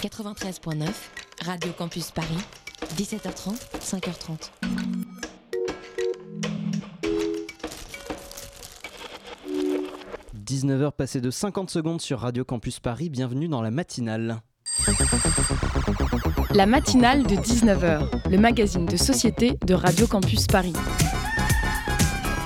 93.9, Radio Campus Paris, 17h30, 5h30. « 19h passées de 50 secondes sur Radio Campus Paris, bienvenue dans la matinale. La matinale de 19h, le magazine de société de Radio Campus Paris.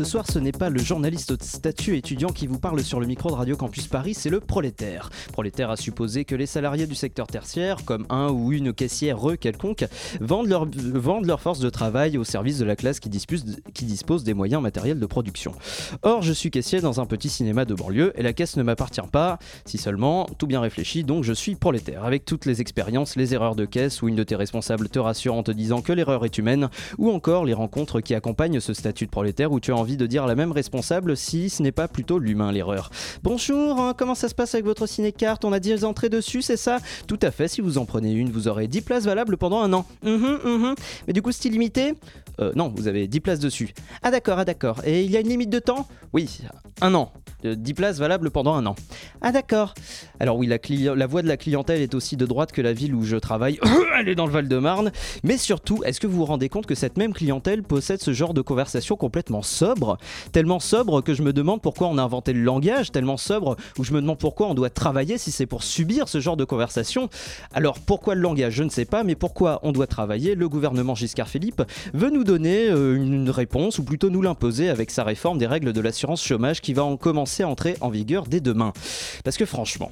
Ce soir, ce n'est pas le journaliste au statut étudiant qui vous parle sur le micro de Radio Campus Paris, c'est le prolétaire. Prolétaire a supposé que les salariés du secteur tertiaire, comme un ou une caissière quelconque, vendent leur, vendent leur force de travail au service de la classe qui dispose, qui dispose des moyens matériels de production. Or, je suis caissier dans un petit cinéma de banlieue et la caisse ne m'appartient pas, si seulement, tout bien réfléchi, donc je suis prolétaire. Avec toutes les expériences, les erreurs de caisse, où une de tes responsables te rassure en te disant que l'erreur est humaine, ou encore les rencontres qui accompagnent ce statut de prolétaire où tu as envie de dire la même responsable si ce n'est pas plutôt l'humain l'erreur. Bonjour, hein, comment ça se passe avec votre ciné-carte? On a 10 entrées dessus, c'est ça? Tout à fait, si vous en prenez une, vous aurez 10 places valables pendant un an. Mhm, mhm. Mais du coup, c'est illimité? Euh, Non, vous avez 10 places dessus. Ah d'accord, ah d'accord. Et il y a une limite de temps? Oui, un an. 10 places valables pendant un an. Ah d'accord. Alors oui, la, la, voix de la clientèle est aussi de droite que la ville où je travaille. Elle est dans le Val-de-Marne. Mais surtout, est-ce que vous vous rendez compte que cette même clientèle possède ce genre de conversation complètement sobre? Tellement sobre que je me demande pourquoi on a inventé le langage, tellement sobre où je me demande pourquoi on doit travailler si c'est pour subir ce genre de conversation. Alors pourquoi le langage? Je ne sais pas, mais pourquoi on doit travailler? Le gouvernement Giscard Philippe veut nous donner euh, une réponse, ou plutôt nous l'imposer avec sa réforme des règles de l'assurance chômage qui va en commencer à entrer en vigueur dès demain. Parce que franchement,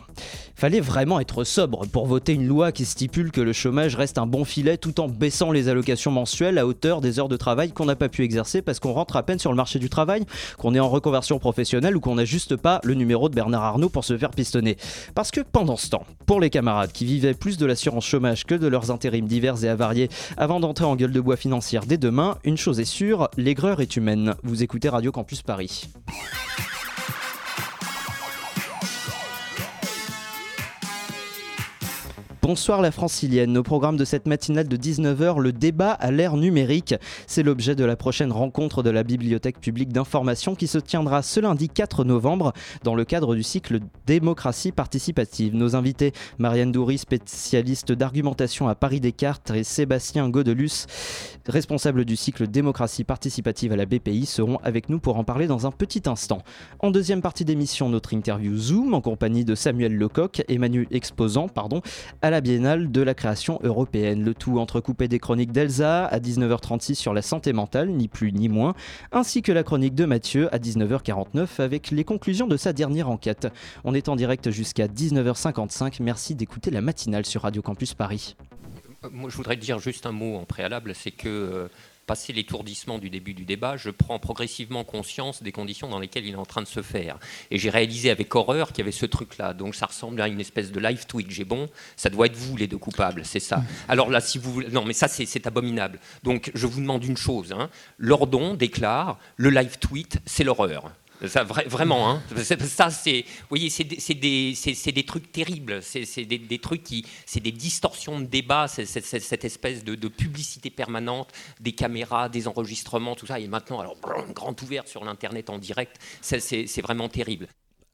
fallait vraiment être sobre pour voter une loi qui stipule que le chômage reste un bon filet tout en baissant les allocations mensuelles à hauteur des heures de travail qu'on n'a pas pu exercer parce qu'on rentre à peine sur le marché du travail, qu'on est en reconversion professionnelle ou qu'on n'a juste pas le numéro de Bernard Arnault pour se faire pistonner. Parce que pendant ce temps, pour les camarades qui vivaient plus de l'assurance chômage que de leurs intérims divers et avariés avant d'entrer en gueule de bois financière dès demain, une chose est sûre, l'aigreur est humaine. Vous écoutez Radio Campus Paris. Bonsoir la francilienne. Au programme de cette matinale de 19h, le débat à l'ère numérique. C'est l'objet de la prochaine rencontre de la Bibliothèque publique d'information qui se tiendra ce lundi 4 novembre dans le cadre du cycle Démocratie participative. Nos invités, Marianne Doury, spécialiste d'argumentation à Paris Descartes, et Sébastien Godelus, responsable du cycle Démocratie participative à la BPI, seront avec nous pour en parler dans un petit instant. En deuxième partie d'émission, notre interview Zoom en compagnie de Samuel Lecoq, Emmanuel Exposant, pardon, à la biennale de la création européenne. Le tout entrecoupé des chroniques d'Elsa à 19h36 sur la santé mentale, ni plus ni moins, ainsi que la chronique de Mathieu à 19h49 avec les conclusions de sa dernière enquête. On est en direct jusqu'à 19h55. Merci d'écouter la matinale sur Radio Campus Paris. Moi, je voudrais dire juste un mot en préalable, c'est que euh, passé l'étourdissement du début du débat, je prends progressivement conscience des conditions dans lesquelles il est en train de se faire. Et j'ai réalisé avec horreur qu'il y avait ce truc-là. Donc ça ressemble à une espèce de live tweet. J'ai bon, ça doit être vous les deux coupables, c'est ça. Alors là, si vous non, mais ça c'est abominable. Donc je vous demande une chose. Hein. Lordon déclare le live tweet, c'est l'horreur. Vraiment, hein. ça, c'est, voyez, c'est des, trucs terribles. C'est des, trucs qui, c'est des distorsions de débat, cette espèce de, de, publicité permanente, des caméras, des enregistrements, tout ça. Et maintenant, alors, grand ouvert sur l'internet en direct, c'est vraiment terrible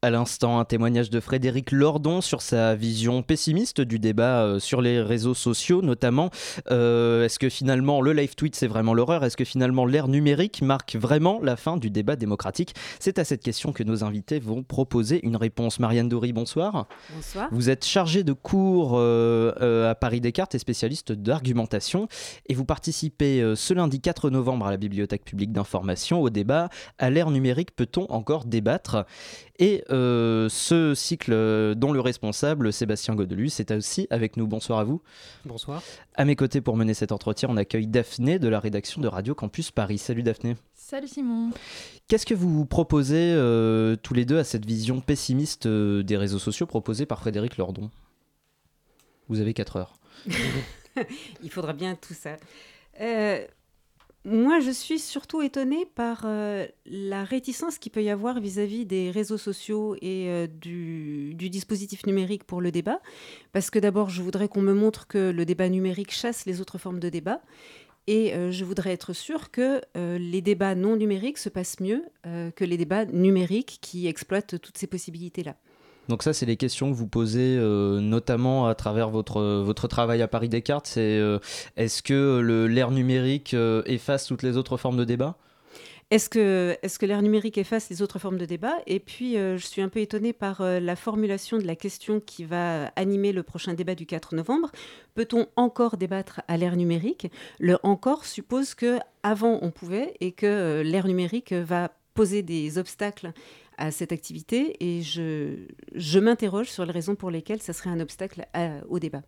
à l'instant un témoignage de Frédéric Lordon sur sa vision pessimiste du débat euh, sur les réseaux sociaux notamment. Euh, est-ce que finalement le live tweet c'est vraiment l'horreur? Est-ce que finalement l'ère numérique marque vraiment la fin du débat démocratique? C'est à cette question que nos invités vont proposer une réponse. Marianne Dory, bonsoir. Bonsoir. Vous êtes chargée de cours euh, à Paris Descartes et spécialiste d'argumentation et vous participez ce lundi 4 novembre à la Bibliothèque publique d'information au débat À l'ère numérique peut-on encore débattre? Et euh, ce cycle euh, dont le responsable, Sébastien Godelus, est aussi avec nous. Bonsoir à vous. Bonsoir. À mes côtés pour mener cet entretien, on accueille Daphné de la rédaction de Radio Campus Paris. Salut Daphné. Salut Simon. Qu'est-ce que vous proposez euh, tous les deux à cette vision pessimiste des réseaux sociaux proposée par Frédéric Lordon? Vous avez 4 heures. Il faudra bien tout ça. Moi, je suis surtout étonnée par euh, la réticence qu'il peut y avoir vis-à-vis des réseaux sociaux et euh, du, dispositif numérique pour le débat. Parce que d'abord, je voudrais qu'on me montre que le débat numérique chasse les autres formes de débat. Et euh, je voudrais être sûre que les débats non numériques se passent mieux que les débats numériques qui exploitent toutes ces possibilités-là. Donc ça, c'est les questions que vous posez euh, notamment à travers votre, votre travail à Paris Descartes. C'est euh, est-ce que l'ère numérique euh, efface toutes les autres formes de débat est-ce que, est que l'ère numérique efface les autres formes de débat Et puis, je suis un peu étonnée par la formulation de la question qui va animer le prochain débat du 4 novembre. Peut-on encore débattre à l'ère numérique? Le encore suppose que avant on pouvait et que l'ère numérique va poser des obstacles à cette activité et je, je m'interroge sur les raisons pour lesquelles ça serait un obstacle au débat.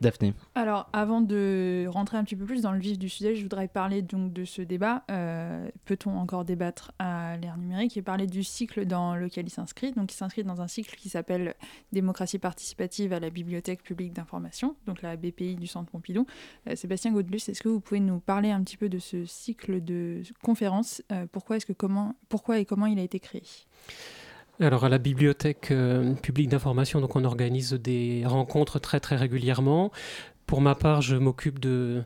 Daphné. Alors, avant de rentrer un petit peu plus dans le vif du sujet, je voudrais parler donc de ce débat. Euh, peut-on encore débattre à l'ère numérique et parler du cycle dans lequel il s'inscrit? Donc, il s'inscrit dans un cycle qui s'appelle Démocratie participative à la Bibliothèque publique d'information, donc la BPI du Centre Pompidou. Euh, Sébastien Gaudelus, est-ce que vous pouvez nous parler un petit peu de ce cycle de conférences? Euh, Pourquoi est-ce que comment, pourquoi et comment il a été créé? Alors à la bibliothèque euh, publique d'information, donc on organise des rencontres très très régulièrement. Pour ma part, je m'occupe de,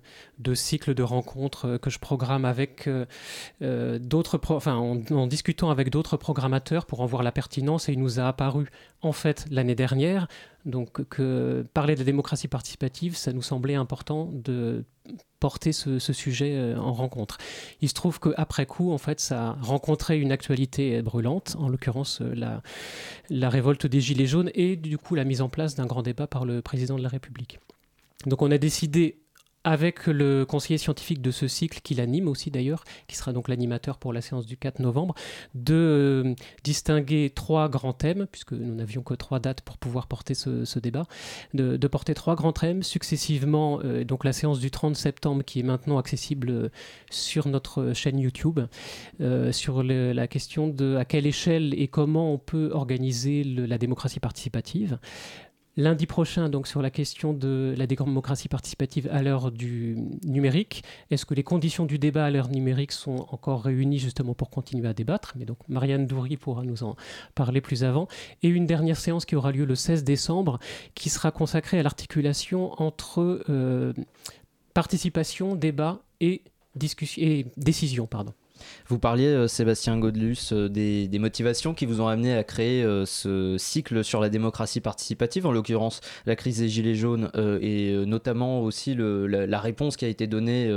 cycles de rencontres euh, que je programme avec euh, d'autres, enfin, en, discutant avec d'autres programmateurs pour en voir la pertinence. Et il nous a apparu, en fait, l'année dernière, donc que parler de la démocratie participative, ça nous semblait important de porter ce, sujet euh, en rencontre. Il se trouve qu'après coup, en fait, ça a rencontré une actualité brûlante, en l'occurrence la, la révolte des Gilets jaunes et du coup la mise en place d'un grand débat par le président de la République. Donc on a décidé avec le conseiller scientifique de ce cycle, qui l'anime aussi d'ailleurs, qui sera donc l'animateur pour la séance du 4 novembre, de euh, distinguer trois grands thèmes, puisque nous n'avions que trois dates pour pouvoir porter ce, débat, de, porter trois grands thèmes successivement, euh, donc la séance du 30 septembre qui est maintenant accessible sur notre chaîne YouTube, euh, sur la question de à quelle échelle et comment on peut organiser la démocratie participative. Lundi prochain, donc sur la question de la démocratie participative à l'heure du numérique, est-ce que les conditions du débat à l'heure numérique sont encore réunies justement pour continuer à débattre? Mais donc Marianne Doury pourra nous en parler plus avant. Et une dernière séance qui aura lieu le 16 décembre, qui sera consacrée à l'articulation entre euh, participation, débat et, discussion, et décision. Pardon. Vous parliez, euh, Sébastien Godlus, euh, des, motivations qui vous ont amené à créer euh, ce cycle sur la démocratie participative, en l'occurrence la crise des Gilets jaunes, et notamment aussi la, réponse qui a été donnée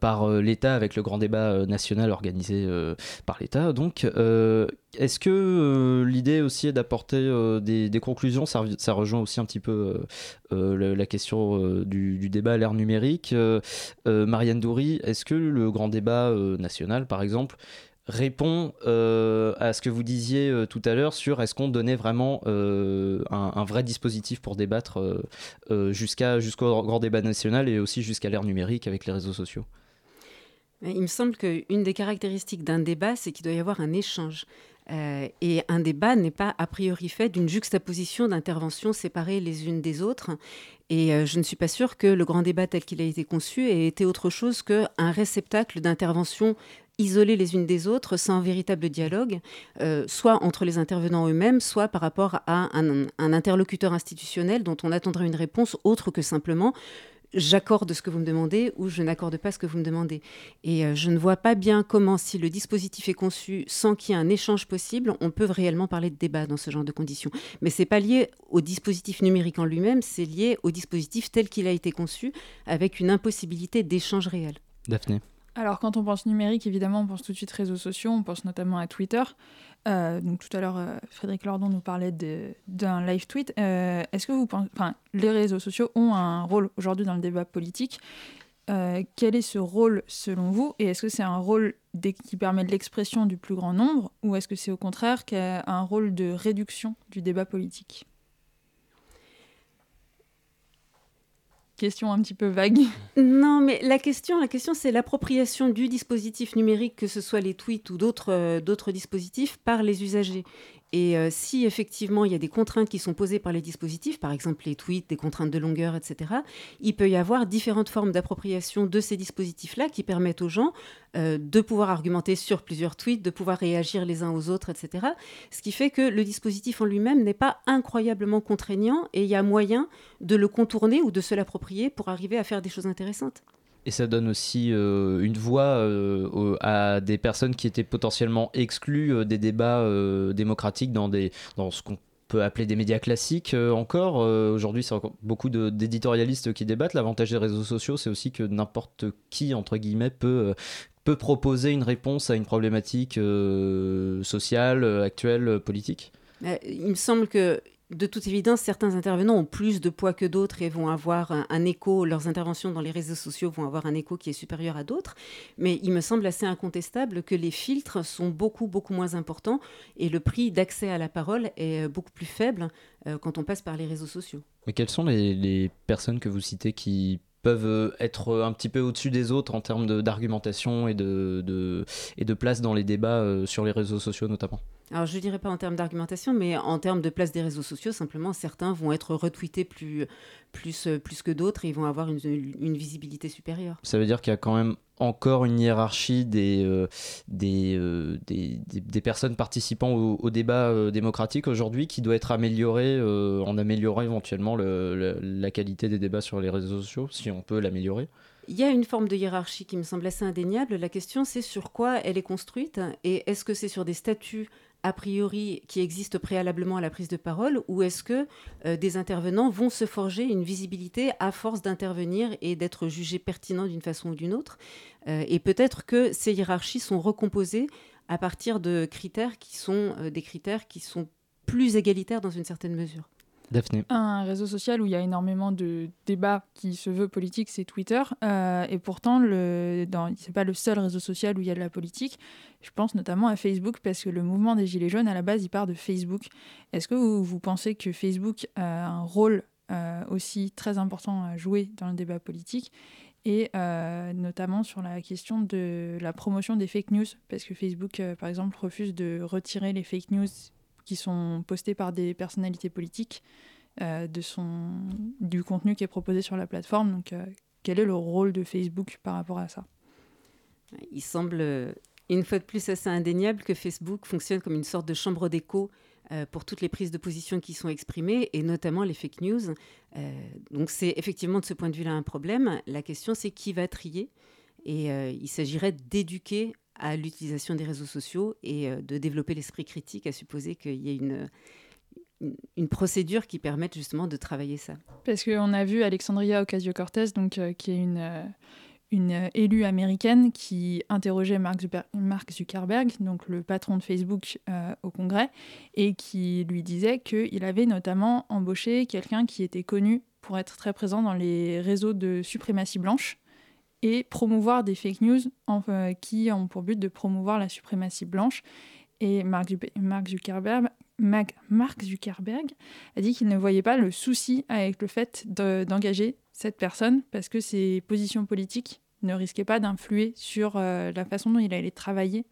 par l'État avec le grand débat national organisé par l'État. Donc, est-ce que l'idée aussi est d'apporter des, conclusions? Ça, rejoint aussi un petit peu la, question du, débat à l'ère numérique. Marianne Doury, est-ce que le grand débat national par exemple, répond euh, à ce que vous disiez euh, tout à l'heure sur est-ce qu'on donnait vraiment euh, un, vrai dispositif pour débattre jusqu'au grand débat national et aussi jusqu'à l'ère numérique avec les réseaux sociaux? Il me semble qu'une des caractéristiques d'un débat, c'est qu'il doit y avoir un échange. Et un débat n'est pas a priori fait d'une juxtaposition d'interventions séparées les unes des autres. Et je ne suis pas sûre que le grand débat tel qu'il a été conçu ait été autre chose qu'un réceptacle d'interventions isolées les unes des autres, sans véritable dialogue, euh, soit entre les intervenants eux-mêmes, soit par rapport à un, interlocuteur institutionnel dont on attendrait une réponse autre que simplement j'accorde ce que vous me demandez ou je n'accorde pas ce que vous me demandez. Et euh, je ne vois pas bien comment, si le dispositif est conçu sans qu'il y ait un échange possible, on peut réellement parler de débat dans ce genre de conditions. Mais ce n'est pas lié au dispositif numérique en lui-même, c'est lié au dispositif tel qu'il a été conçu, avec une impossibilité d'échange réel. Daphné alors, quand on pense numérique, évidemment, on pense tout de suite réseaux sociaux, on pense notamment à Twitter. Euh, tout à l'heure, euh, Frédéric Lordon nous parlait d'un live tweet. Euh, les réseaux sociaux ont un rôle aujourd'hui dans le débat politique? quel est ce rôle selon vous? Et est-ce que c'est un rôle qui permet l'expression du plus grand nombre? Ou est-ce que c'est au contraire un rôle de réduction du débat politique? Question un petit peu vague. Non, mais la question, la question c'est l'appropriation du dispositif numérique, que ce soit les tweets ou d'autres euh, d'autres dispositifs, par les usagers. Et euh, si effectivement il y a des contraintes qui sont posées par les dispositifs, par exemple les tweets, des contraintes de longueur, etc., il peut y avoir différentes formes d'appropriation de ces dispositifs-là qui permettent aux gens euh, de pouvoir argumenter sur plusieurs tweets, de pouvoir réagir les uns aux autres, etc. Ce qui fait que le dispositif en lui-même n'est pas incroyablement contraignant et il y a moyen de le contourner ou de se l'approprier pour arriver à faire des choses intéressantes. Et ça donne aussi euh, une voix euh, à des personnes qui étaient potentiellement exclues euh, des débats démocratiques dans, des, dans ce qu'on peut appeler des médias classiques encore. Aujourd'hui, c'est beaucoup d'éditorialistes qui débattent. L'avantage des réseaux sociaux, c'est aussi que n'importe qui, entre guillemets, peut, peut proposer une réponse à une problématique sociale, actuelle, politique. Il me semble que de toute évidence, certains intervenants ont plus de poids que d'autres et vont avoir un, écho, leurs interventions dans les réseaux sociaux vont avoir un écho qui est supérieur à d'autres. Mais il me semble assez incontestable que les filtres sont beaucoup, beaucoup moins importants et le prix d'accès à la parole est euh, beaucoup plus faible euh, quand on passe par les réseaux sociaux. Mais quelles sont les, personnes que vous citez qui peuvent euh, être un petit peu au-dessus des autres en termes d'argumentation et de, et de place dans les débats sur les réseaux sociaux notamment? Alors je ne dirais pas en termes d'argumentation, mais en termes de place des réseaux sociaux, simplement certains vont être retweetés plus, plus, euh, plus que d'autres et ils vont avoir une, une, visibilité supérieure. Ça veut dire qu'il y a quand même encore une hiérarchie des, euh, euh, des, des, des, personnes participant au, débat démocratique aujourd'hui qui doit être améliorée en améliorant éventuellement le, la qualité des débats sur les réseaux sociaux, si on peut l'améliorer. Il y a une forme de hiérarchie qui me semble assez indéniable. La question, c'est sur quoi elle est construite et est-ce que c'est sur des statuts a priori qui existent préalablement à la prise de parole ou est-ce que euh, des intervenants vont se forger une visibilité à force d'intervenir et d'être jugés pertinents d'une façon ou d'une autre? Euh, Et peut-être que ces hiérarchies sont recomposées à partir de critères qui sont euh, des critères qui sont plus égalitaires dans une certaine mesure. Un réseau social où il y a énormément de débats qui se veut politique, c'est Twitter. Euh, et pourtant, ce n'est pas le seul réseau social où il y a de la politique. Je pense notamment à Facebook parce que le mouvement des Gilets jaunes, à la base, il part de Facebook. Est-ce que vous, pensez que Facebook a un rôle euh, aussi très important à jouer dans le débat politique et euh, notamment sur la question de la promotion des fake news, parce que Facebook, par exemple, refuse de retirer les fake news qui sont postés par des personnalités politiques euh, de son, du contenu qui est proposé sur la plateforme. Donc, euh, quel est le rôle de Facebook par rapport à ça? Il semble, une fois de plus, assez indéniable que Facebook fonctionne comme une sorte de chambre d'écho euh, pour toutes les prises de position qui sont exprimées, et notamment les fake news. donc c'est effectivement de ce point de vue-là un problème. La question, c'est qui va trier? Et il s'agirait d'éduquer à l'utilisation des réseaux sociaux et euh, de développer l'esprit critique, à supposer qu'il y ait une, une, procédure qui permette justement de travailler ça. Parce qu'on a vu Alexandria Ocasio-Cortez, donc euh, qui est une, euh, une élue américaine qui interrogeait Mark, Zuckerberg, donc le patron de Facebook, au Congrès, et qui lui disait qu'il avait notamment embauché quelqu'un qui était connu pour être très présent dans les réseaux de suprématie blanche et promouvoir des fake news qui ont pour but de promouvoir la suprématie blanche. Et Mark, Zuckerberg, a dit qu'il ne voyait pas le souci avec le fait d'engager cette personne parce que ses positions politiques ne risquaient pas d'influer sur euh, la façon dont il allait travailler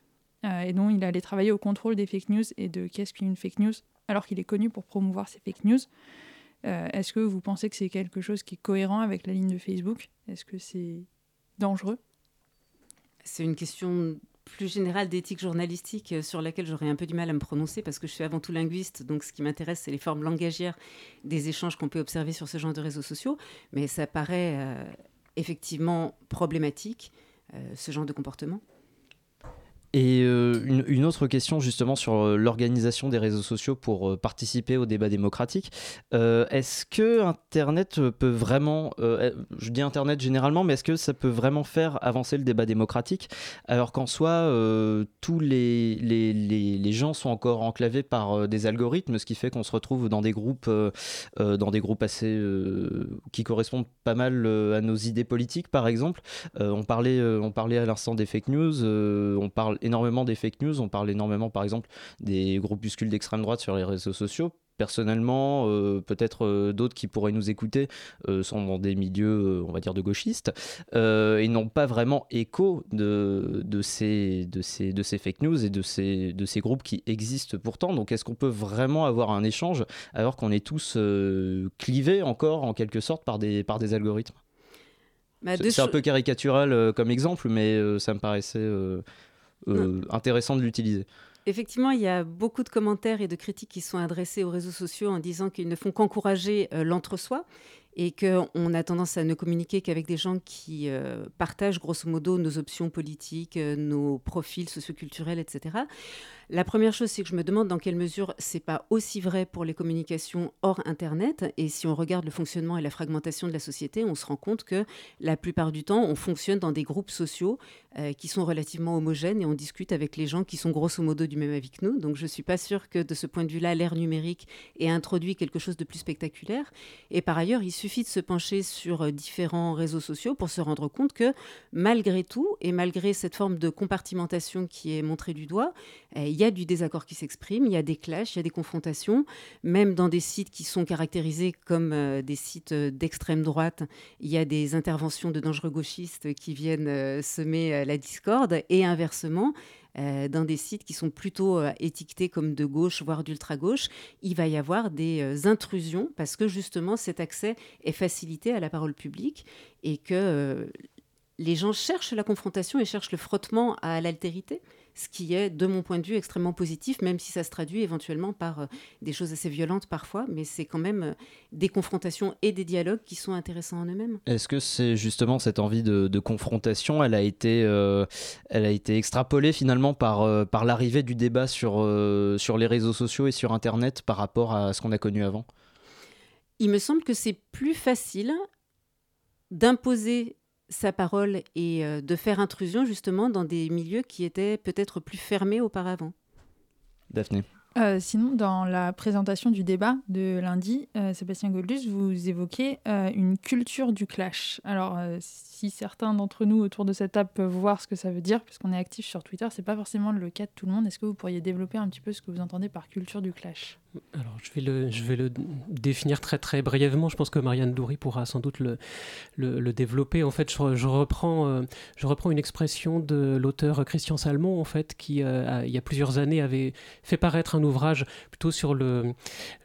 euh, et dont il allait travailler au contrôle des fake news et de qu'est-ce qu'une fake news alors qu'il est connu pour promouvoir ces fake news. Euh, est-ce que vous pensez que c'est quelque chose qui est cohérent avec la ligne de Facebook? Est-ce que c'est dangereux C'est une question plus générale d'éthique journalistique euh, sur laquelle j'aurais un peu du mal à me prononcer parce que je suis avant tout linguiste, donc ce qui m'intéresse, c'est les formes langagières des échanges qu'on peut observer sur ce genre de réseaux sociaux. Mais ça paraît euh, effectivement problématique, euh, ce genre de comportement. Et euh, une, autre question justement sur euh, l'organisation des réseaux sociaux pour euh, participer au débat démocratique. est-ce que Internet peut vraiment, je dis Internet généralement, mais est-ce que ça peut vraiment faire avancer le débat démocratique? Alors qu'en soi, tous les, les, les, gens sont encore enclavés par des algorithmes, ce qui fait qu'on se retrouve dans des groupes, dans des groupes assez qui correspondent pas mal à nos idées politiques, par exemple. on, parlait, on parlait à l'instant des fake news, on parle énormément des fake news, on parle énormément par exemple des groupuscules d'extrême droite sur les réseaux sociaux. personnellement, euh, peut-être euh, d'autres qui pourraient nous écouter, euh, sont dans des milieux, on va dire, de gauchistes, et n'ont pas vraiment écho de, de, ces, de, ces, de ces fake news et de ces, de ces groupes qui existent pourtant. Donc est-ce qu'on peut vraiment avoir un échange alors qu'on est tous clivés encore, en quelque sorte, par des, par des algorithmes? Bah, C'est un peu caricatural comme exemple, mais ça me paraissait intéressant de l'utiliser. Effectivement, il y a beaucoup de commentaires et de critiques qui sont adressés aux réseaux sociaux en disant qu'ils ne font qu'encourager euh, l'entre-soi et qu'on a tendance à ne communiquer qu'avec des gens qui euh, partagent grosso modo nos options politiques, euh, nos profils socioculturels, etc. La première chose, c'est que je me demande dans quelle mesure c'est pas aussi vrai pour les communications hors Internet. Et si on regarde le fonctionnement et la fragmentation de la société, on se rend compte que la plupart du temps, on fonctionne dans des groupes sociaux euh, qui sont relativement homogènes et on discute avec les gens qui sont grosso modo du même avis que nous. Donc je suis pas sûre que de ce point de vue-là, l'ère numérique ait introduit quelque chose de plus spectaculaire. Et par ailleurs, il suffit de se pencher sur euh, différents réseaux sociaux pour se rendre compte que malgré tout, et malgré cette forme de compartimentation qui est montrée du doigt, euh, il y a du désaccord qui s'exprime, il y a des clashs, il y a des confrontations, même dans des sites qui sont caractérisés comme euh, des sites euh, d'extrême droite, il y a des interventions de dangereux gauchistes qui viennent semer la discorde, et inversement, dans des sites qui sont plutôt étiquetés comme de gauche, voire d'ultra-gauche, il va y avoir des intrusions parce que justement cet accès est facilité à la parole publique et que les gens cherchent la confrontation et cherchent le frottement à l'altérité ce qui est, de mon point de vue, extrêmement positif, même si ça se traduit éventuellement par euh, des choses assez violentes parfois, mais c'est quand même euh, des confrontations et des dialogues qui sont intéressants en eux-mêmes. Est-ce que c'est justement cette envie de, confrontation, elle a été, euh, elle a été extrapolée finalement par, par l'arrivée du débat sur, sur les réseaux sociaux et sur Internet par rapport à ce qu'on a connu avant? Il me semble que c'est plus facile d'imposer sa parole et euh, de faire intrusion justement dans des milieux qui étaient peut-être plus fermés auparavant. Daphné. Euh, sinon, dans la présentation du débat de lundi, euh, Sébastien Goldus, vous évoquez une culture du clash. Alors, si certains d'entre nous autour de cette table peuvent voir ce que ça veut dire, puisqu'on est actif sur Twitter, c'est pas forcément le cas de tout le monde. Est-ce que vous pourriez développer un petit peu ce que vous entendez par culture du clash? Alors, je vais, le, je vais le définir très très brièvement. Je pense que Marianne Doury pourra sans doute le, le, développer. En fait, je, reprends, euh, je reprends une expression de l'auteur Christian Salmon, en fait, qui, euh, il y a plusieurs années, avait fait paraître un ouvrage plutôt sur le,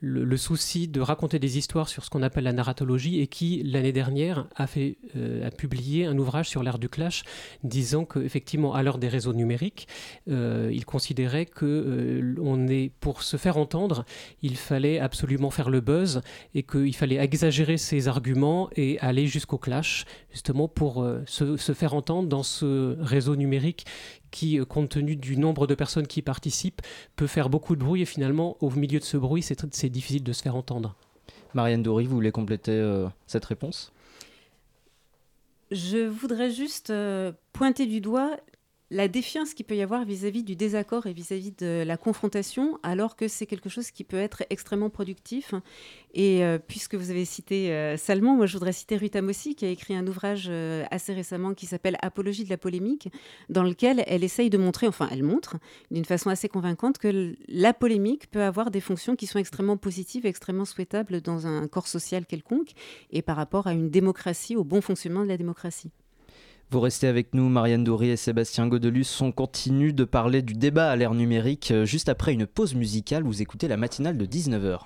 le, souci de raconter des histoires sur ce qu'on appelle la narratologie et qui, l'année dernière, a, fait, euh, a publié un ouvrage sur l'ère du clash, disant qu'effectivement, à l'heure des réseaux numériques, il considérait que on est, pour se faire entendre, il fallait absolument faire le buzz et qu'il fallait exagérer ses arguments et aller jusqu'au clash, justement pour euh, se, faire entendre dans ce réseau numérique qui, euh, compte tenu du nombre de personnes qui participent, peut faire beaucoup de bruit et finalement, au milieu de ce bruit, c'est difficile de se faire entendre. Marianne Dory, vous voulez compléter euh, cette réponse? Je voudrais juste pointer du doigt la défiance qu'il peut y avoir vis-à-vis du désaccord et vis-à-vis de la confrontation, alors que c'est quelque chose qui peut être extrêmement productif. Et euh, puisque vous avez cité euh, moi je voudrais citer Ruth Amossi, qui a écrit un ouvrage euh, assez récemment qui s'appelle Apologie de la polémique, dans lequel elle essaye de montrer, enfin elle montre d'une façon assez convaincante, que la polémique peut avoir des fonctions qui sont extrêmement positives, extrêmement souhaitables dans un corps social quelconque, et par rapport à une démocratie, au bon fonctionnement de la démocratie. Vous restez avec nous, Marianne Dory et Sébastien Godelus. On continue de parler du débat à l'ère numérique. Juste après une pause musicale, vous écoutez la matinale de 19h.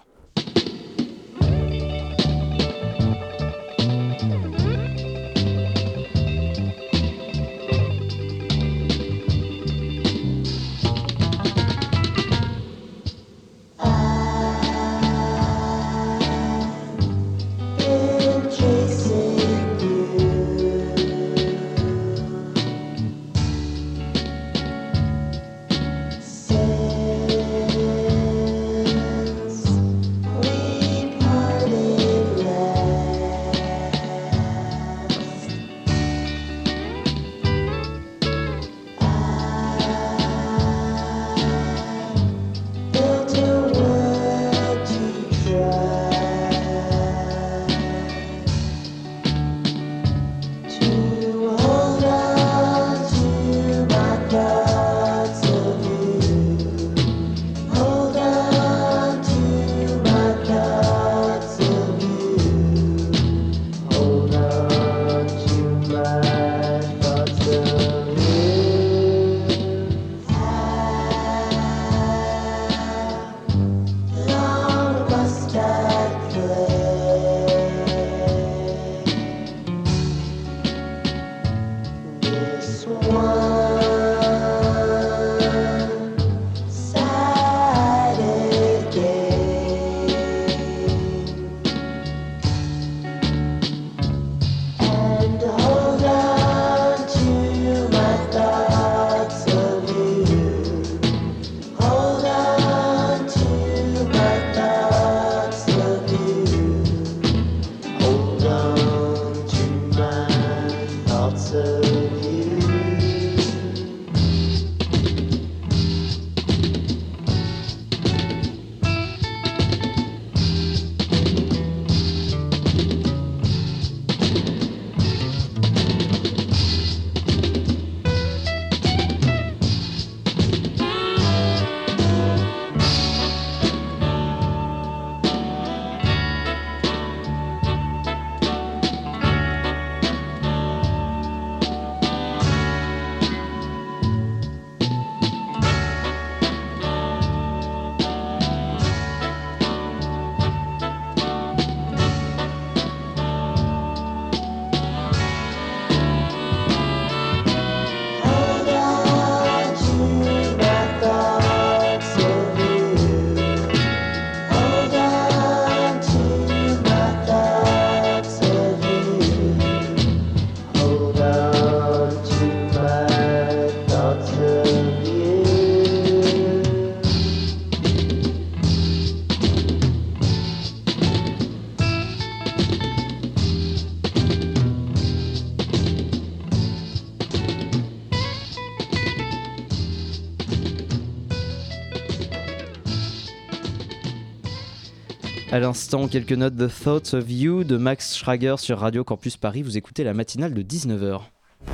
À l'instant, quelques notes The Thoughts of You de Max Schrager sur Radio Campus Paris. Vous écoutez la matinale de 19h.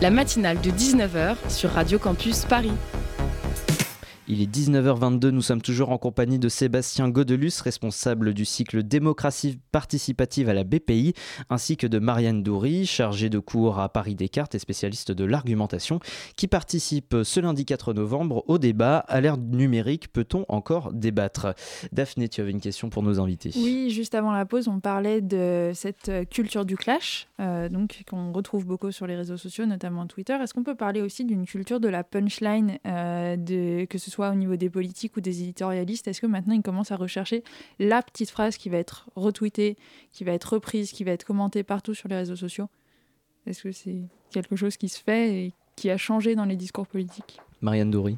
La matinale de 19h sur Radio Campus Paris. Il est 19h22, nous sommes toujours en compagnie de Sébastien Godelus, responsable du cycle démocratie participative à la BPI, ainsi que de Marianne Doury, chargée de cours à Paris Descartes et spécialiste de l'argumentation, qui participe ce lundi 4 novembre au débat À l'ère numérique, peut-on encore débattre? Daphné, tu avais une question pour nos invités. Oui, juste avant la pause, on parlait de cette culture du clash, euh, donc qu'on retrouve beaucoup sur les réseaux sociaux, notamment Twitter. Est-ce qu'on peut parler aussi d'une culture de la punchline, euh, que ce soit au niveau des politiques ou des éditorialistes, est-ce que maintenant ils commencent à rechercher la petite phrase qui va être retweetée, qui va être reprise, qui va être commentée partout sur les réseaux sociaux? Est-ce que c'est quelque chose qui se fait et qui a changé dans les discours politiques? Marianne Dory.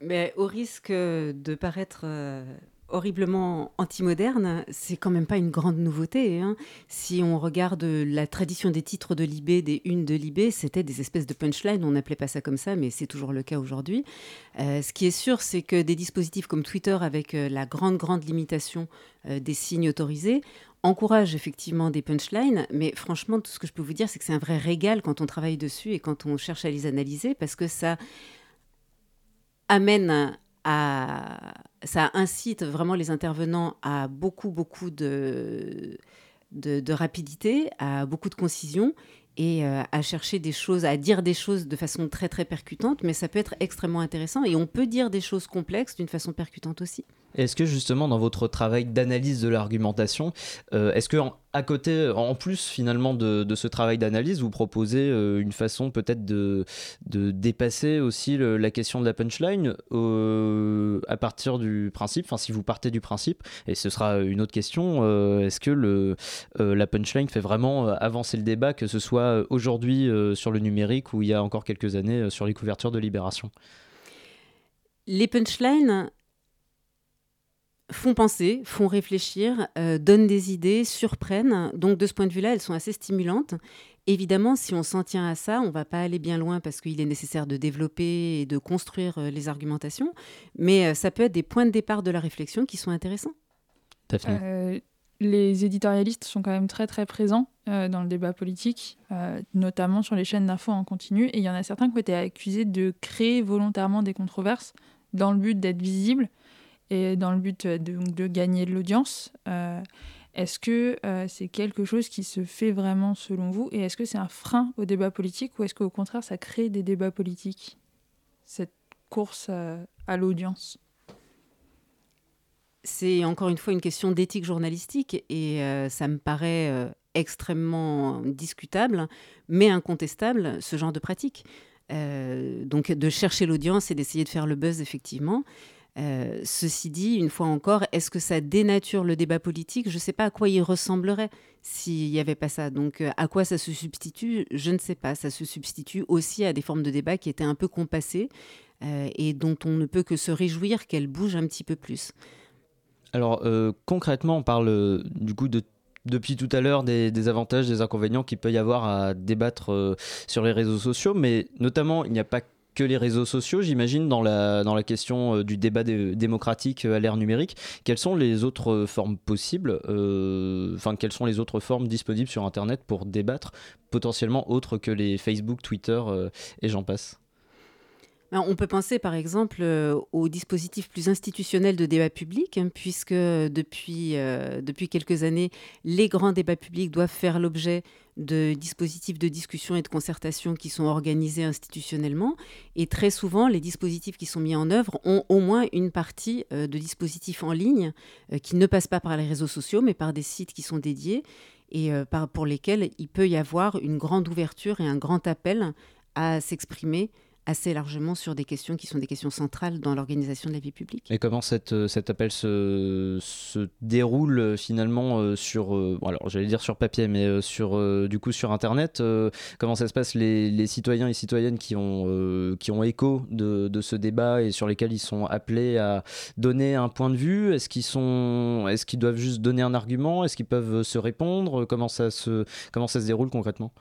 Mais au risque de paraître euh, horriblement anti-moderne, c'est quand même pas une grande nouveauté. Hein. Si on regarde la tradition des titres de Libé, des unes de Libé, c'était des espèces de punchline. On n'appelait pas ça comme ça, mais c'est toujours le cas aujourd'hui. Euh, ce qui est sûr, c'est que des dispositifs comme Twitter, avec euh, la grande, grande limitation euh, des signes autorisés, encouragent effectivement des punchlines, mais franchement, tout ce que je peux vous dire, c'est que c'est un vrai régal quand on travaille dessus et quand on cherche à les analyser, parce que ça amène ça incite vraiment les intervenants à beaucoup, beaucoup de, de, rapidité, à beaucoup de concision et euh, à chercher des choses, à dire des choses de façon très, très percutante, mais ça peut être extrêmement intéressant et on peut dire des choses complexes d'une façon percutante aussi. Est-ce que justement dans votre travail d'analyse de l'argumentation, euh, est-ce que à côté, en plus finalement de, ce travail d'analyse, vous proposez euh, une façon peut-être de, de, dépasser aussi la question de la punchline euh, à partir du principe, enfin si vous partez du principe, et ce sera une autre question, est-ce que le, la punchline fait vraiment avancer le débat, que ce soit aujourd'hui sur le numérique ou il y a encore quelques années sur les couvertures de Libération? Les punchlines, font penser, font réfléchir, euh, donnent des idées, surprennent. Donc de ce point de vue-là, elles sont assez stimulantes. Évidemment, si on s'en tient à ça, on ne va pas aller bien loin parce qu'il est nécessaire de développer et de construire euh, les argumentations, mais euh, ça peut être des points de départ de la réflexion qui sont intéressants. les éditorialistes sont quand même très très présents dans le débat politique, notamment sur les chaînes d'infos en continu, et il y en a certains qui ont été accusés de créer volontairement des controverses dans le but d'être visibles et dans le but euh, de, gagner de l'audience. Euh, est-ce que euh, c'est quelque chose qui se fait vraiment selon vous Et est-ce que c'est un frein au débat politique ou est-ce qu'au contraire ça crée des débats politiques, cette course à, l'audience? C'est encore une fois une question d'éthique journalistique et ça me paraît extrêmement discutable, mais incontestable, ce genre de pratique. donc de chercher l'audience et d'essayer de faire le buzz, effectivement. Euh, ceci dit, une fois encore, est-ce que ça dénature le débat politique? Je ne sais pas à quoi il ressemblerait s'il n'y avait pas ça. Donc euh, à quoi ça se substitue? Je ne sais pas. Ça se substitue aussi à des formes de débat qui étaient un peu compassées euh, et dont on ne peut que se réjouir qu'elles bougent un petit peu plus. Alors concrètement, on parle du coup de depuis tout à l'heure des, avantages, des inconvénients qu'il peut y avoir à débattre sur les réseaux sociaux, mais notamment il n'y a pas que les réseaux sociaux, j'imagine, dans la, dans la question euh, du débat démocratique euh, à l'ère numérique. Quelles sont les autres euh, formes possibles Enfin, quelles sont les autres formes disponibles sur Internet pour débattre, potentiellement autres que les Facebook, Twitter et j'en passe? Ben, on peut penser par exemple aux dispositifs plus institutionnels de débat public, hein, puisque depuis, depuis quelques années, les grands débats publics doivent faire l'objet de dispositifs de discussion et de concertation qui sont organisés institutionnellement. Et très souvent, les dispositifs qui sont mis en œuvre ont au moins une partie euh, de dispositifs en ligne euh, qui ne passent pas par les réseaux sociaux, mais par des sites qui sont dédiés et euh, pour lesquels il peut y avoir une grande ouverture et un grand appel à s'exprimer assez largement sur des questions qui sont des questions centrales dans l'organisation de la vie publique. Et comment euh, cet appel se, déroule euh, finalement euh, sur, alors j'allais dire sur papier, mais sur, du coup sur Internet Comment ça se passe les, citoyens et citoyennes qui ont, qui ont écho de, de, ce débat et sur lesquels ils sont appelés à donner un point de vue? Est-ce qu'ils est-ce doivent juste donner un argument? Est-ce qu'ils peuvent se répondre? Comment ça se, comment ça se déroule concrètement?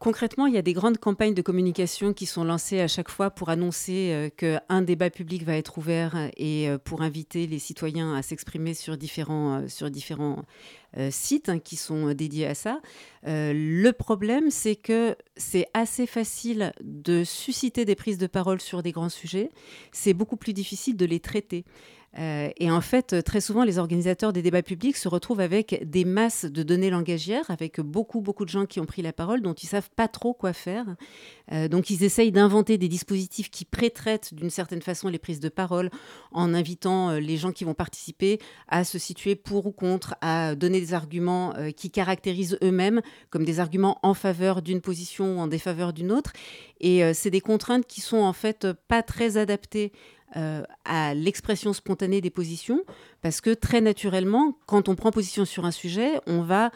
Concrètement, il y a des grandes campagnes de communication qui sont lancées à chaque fois pour annoncer euh, qu'un débat public va être ouvert et euh, pour inviter les citoyens à s'exprimer sur différents, euh, sur différents sites hein, qui sont dédiés à ça. le problème, c'est que c'est assez facile de susciter des prises de parole sur des grands sujets. C'est beaucoup plus difficile de les traiter. Euh, et en fait, très souvent, les organisateurs des débats publics se retrouvent avec des masses de données langagières, avec beaucoup, beaucoup de gens qui ont pris la parole, dont ils savent pas trop quoi faire. Euh, donc, ils essayent d'inventer des dispositifs qui pré-traitent d'une certaine façon les prises de parole, en invitant euh, les gens qui vont participer à se situer pour ou contre, à donner des arguments qui caractérisent eux-mêmes comme des arguments en faveur d'une position ou en défaveur d'une autre. Et c'est des contraintes qui sont en fait pas très adaptées euh, à l'expression spontanée des positions, parce que très naturellement, quand on prend position sur un sujet, on va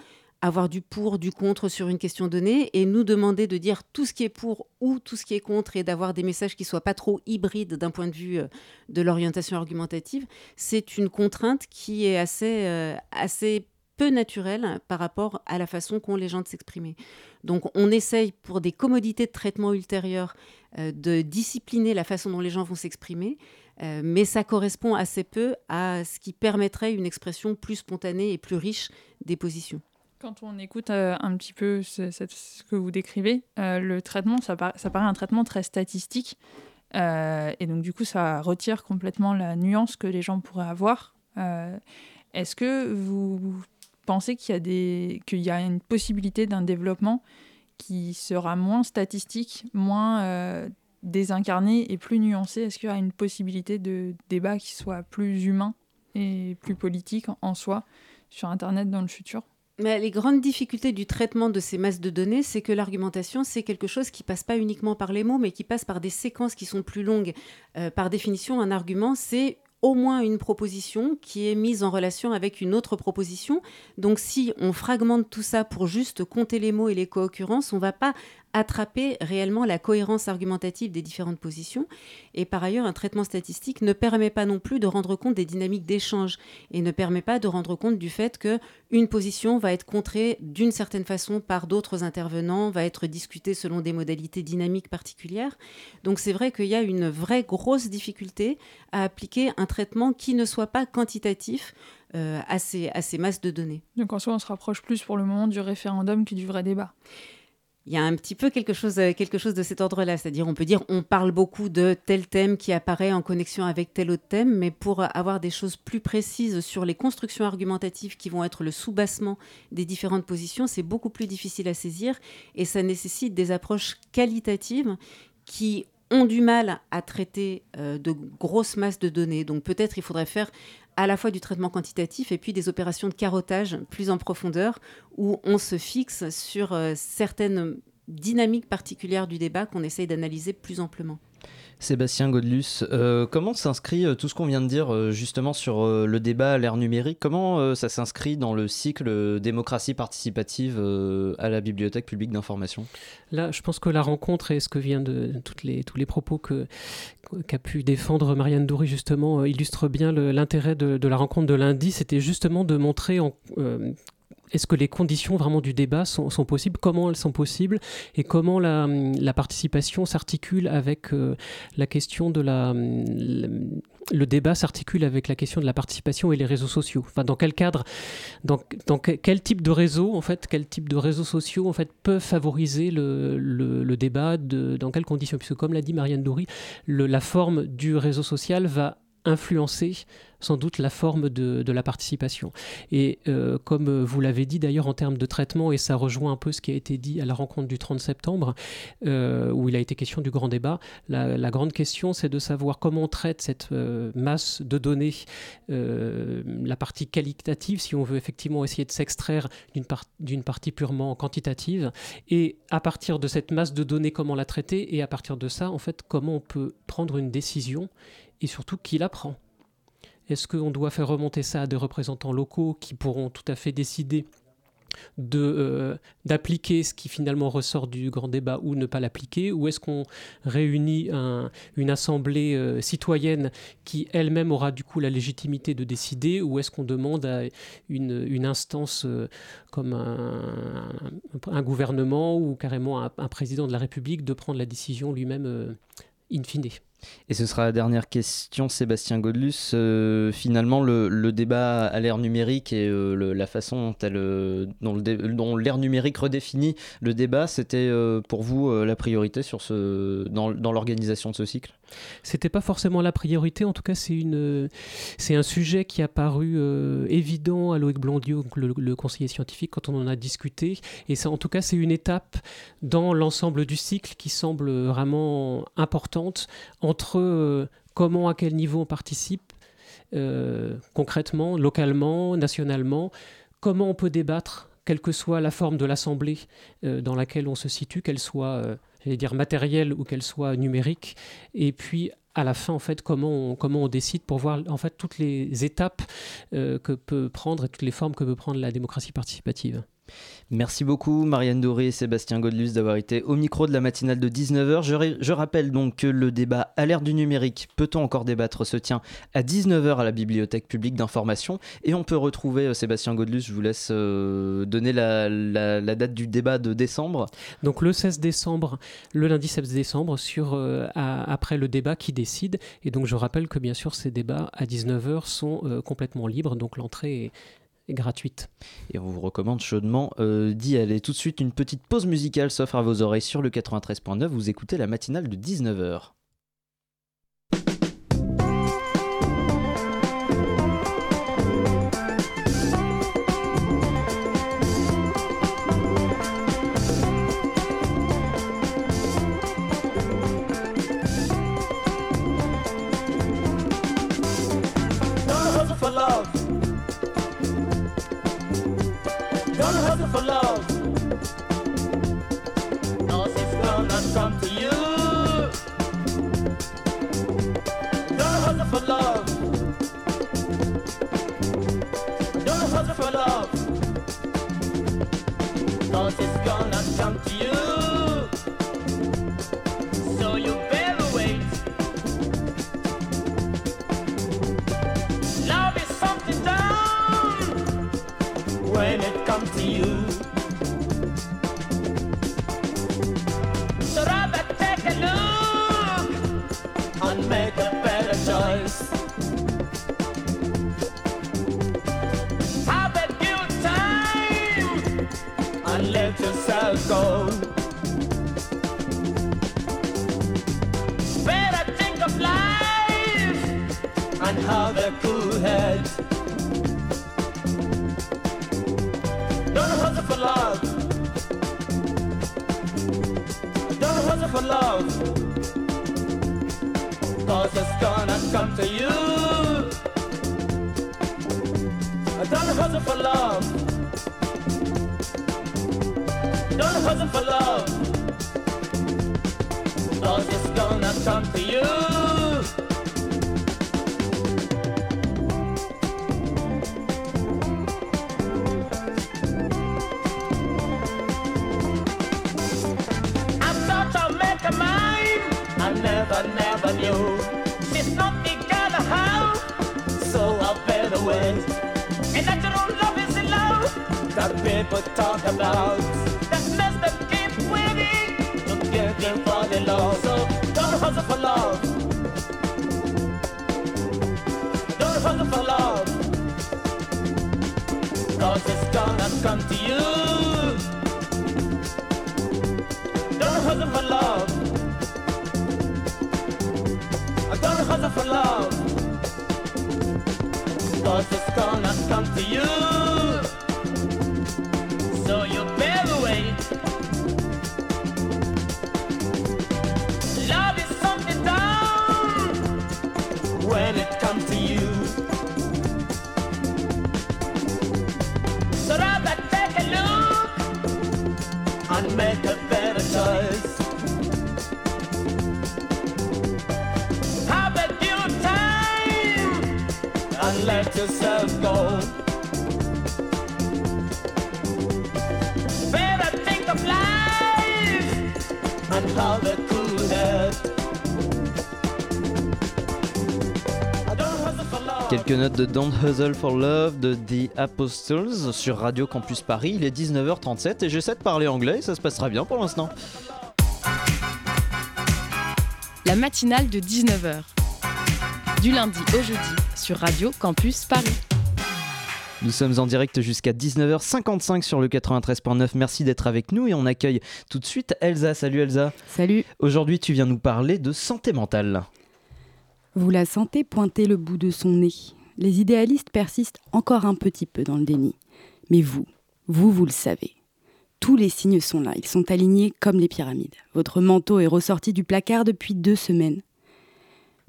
avoir du pour, du contre sur une question donnée et nous demander de dire tout ce qui est pour ou tout ce qui est contre et d'avoir des messages qui soient pas trop hybrides d'un point de vue euh, de l'orientation argumentative, c'est une contrainte qui est assez, euh, assez peu naturelle par rapport à la façon qu'ont les gens de s'exprimer. Donc on essaye pour des commodités de traitement ultérieurs euh, de discipliner la façon dont les gens vont s'exprimer, euh, mais ça correspond assez peu à ce qui permettrait une expression plus spontanée et plus riche des positions. Quand on écoute euh, un petit peu ce, que vous décrivez, le traitement, ça, paraît un traitement très statistique. et donc, du coup, ça retire complètement la nuance que les gens pourraient avoir. Est-ce que vous pensez qu'il y, a y a une possibilité d'un développement qui sera moins statistique, moins euh, désincarné et plus nuancé Est-ce qu'il y a une possibilité de débat qui soit plus humain et plus politique en soi sur Internet dans le futur? Mais les grandes difficultés du traitement de ces masses de données, c'est que l'argumentation, c'est quelque chose qui passe pas uniquement par les mots, mais qui passe par des séquences qui sont plus longues. Euh, par définition, un argument, c'est au moins une proposition qui est mise en relation avec une autre proposition. Donc si on fragmente tout ça pour juste compter les mots et les co-occurrences, on va pas attraper réellement la cohérence argumentative des différentes positions. Et par ailleurs, un traitement statistique ne permet pas non plus de rendre compte des dynamiques d'échange et ne permet pas de rendre compte du fait que une position va être contrée d'une certaine façon par d'autres intervenants, va être discutée selon des modalités dynamiques particulières. Donc c'est vrai qu'il y a une vraie grosse difficulté à appliquer un traitement qui ne soit pas quantitatif. Euh, à, ces, à ces masses de données. Donc en soi, on se rapproche plus pour le moment du référendum que du vrai débat il y a un petit peu quelque chose, euh, quelque chose de cet ordre-là. C'est-à-dire, on peut dire, on parle beaucoup de tel thème qui apparaît en connexion avec tel autre thème, mais pour avoir des choses plus précises sur les constructions argumentatives qui vont être le sous-bassement des différentes positions, c'est beaucoup plus difficile à saisir et ça nécessite des approches qualitatives qui ont du mal à traiter euh, de grosses masses de données. Donc peut-être il faudrait faire à la fois du traitement quantitatif et puis des opérations de carottage plus en profondeur où on se fixe sur euh, certaines dynamiques particulières du débat qu'on essaye d'analyser plus amplement. Sébastien Godlus, euh, comment s'inscrit euh, tout ce qu'on vient de dire justement sur le débat à l'ère numérique? Comment ça s'inscrit dans le cycle démocratie participative à la bibliothèque publique d'information? Là, je pense que la rencontre et ce que vient de les, tous les propos que, qu'a pu défendre Marianne Doury justement euh, illustre bien l'intérêt de, la rencontre de lundi. C'était justement de montrer en, euh, est-ce que les conditions vraiment du débat sont, possibles? Comment elles sont possibles? Et comment la, participation s'articule avec euh, la question de la, le débat s'articule avec la question de la participation et les réseaux sociaux? Enfin, dans quel cadre, dans, quel type de réseau, en fait, quel type de réseaux sociaux, en fait, peuvent favoriser le, débat, dans quelles conditions? Puisque, comme l'a dit Marianne Doury, la forme du réseau social va influencer sans doute la forme de, la participation. Et euh, comme vous l'avez dit d'ailleurs en termes de traitement, et ça rejoint un peu ce qui a été dit à la rencontre du 30 septembre, euh, où il a été question du grand débat, la, grande question c'est de savoir comment on traite cette euh, masse de données, la partie qualitative, si on veut effectivement essayer de s'extraire d'une partie purement quantitative, et à partir de cette masse de données, comment la traiter, et à partir de ça, en fait, comment on peut prendre une décision, et surtout qui la prend. Est-ce qu'on doit faire remonter ça à des représentants locaux qui pourront tout à fait décider de d'appliquer ce qui finalement ressort du grand débat ou ne pas l'appliquer? Ou est-ce qu'on réunit une assemblée citoyenne qui elle-même aura du coup la légitimité de décider? Ou est-ce qu'on demande à une, instance comme un, un, gouvernement ou carrément un, un, président de la République de prendre la décision lui-même in fine? Et ce sera la dernière question, Sébastien Godlus. Euh, finalement, le, débat à l'ère numérique et euh, la façon dont, euh, dont l'ère numérique redéfinit le débat, c'était pour vous la priorité dans l'organisation de ce cycle? C'était pas forcément la priorité, en tout cas c'est une c'est un sujet qui a paru euh, évident à Loïc Blondiot, le, conseiller scientifique, quand on en a discuté, et en tout cas c'est une étape dans l'ensemble du cycle qui semble vraiment importante entre euh, comment, à quel niveau on participe, euh, concrètement, localement, nationalement, comment on peut débattre, quelle que soit la forme de l'assemblée dans laquelle on se situe, qu'elle soit dire matérielle ou qu'elle soit numérique, et puis à la fin, en fait, comment on, comment on décide pour voir en fait toutes les étapes euh, que peut prendre et toutes les formes que peut prendre la démocratie participative. Merci beaucoup Marianne Doré et Sébastien Godlus d'avoir été au micro de la matinale de 19h. Je, rappelle donc que le débat à l'ère du numérique, peut-on encore débattre, se tient à 19h à la Bibliothèque publique d'information. Et on peut retrouver euh, Sébastien Godlus, je vous laisse euh, donner la, la, date du débat de décembre. Donc le 16 décembre, le lundi 16 décembre, sur, euh, après le débat qui décide. Et donc je rappelle que bien sûr ces débats à 19h sont complètement libres, donc l'entrée est gratuite. Et on vous recommande chaudement euh, d'y aller. Tout de suite, une petite pause musicale s'offre à vos oreilles sur le 93.9. Vous écoutez la matinale de 19h. for love. Gonna come to you. Don't hustle for love. Don't hustle for love. Cause it's gonna come never, never knew. This not me gather how, so I'll bear the wind. And natural love is the love that people talk about. That mess that keep waiting, to give in for the love. So don't hustle for love. Don't hustle for love. Cause it's gonna come to you. Don't hustle for love. answer for love. Cause it's gonna come to you. So you better wait. Love is something down when it comes to you. So rather take a look and make a better. Quelques notes de Don't Hustle for Love de The Apostles sur Radio Campus Paris. Il est 19h37 et j'essaie de parler anglais, et ça se passera bien pour l'instant. La matinale de 19h. Du lundi au jeudi, sur Radio Campus Paris. Nous sommes en direct jusqu'à 19h55 sur le 93.9. Merci d'être avec nous et on accueille tout de suite Elsa. Salut Elsa. Salut. Aujourd'hui, tu viens nous parler de santé mentale. Vous la sentez pointer le bout de son nez. Les idéalistes persistent encore un petit peu dans le déni. Mais vous, vous, vous le savez. Tous les signes sont là, ils sont alignés comme les pyramides. Votre manteau est ressorti du placard depuis deux semaines.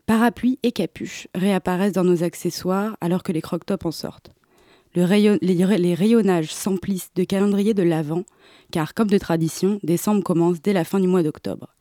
Parapluie et capuche réapparaissent dans nos accessoires alors que les croque-tops en sortent. Les rayonnages s'emplissent de calendriers de l'Avent, car comme de tradition, décembre commence dès la fin du mois d'octobre.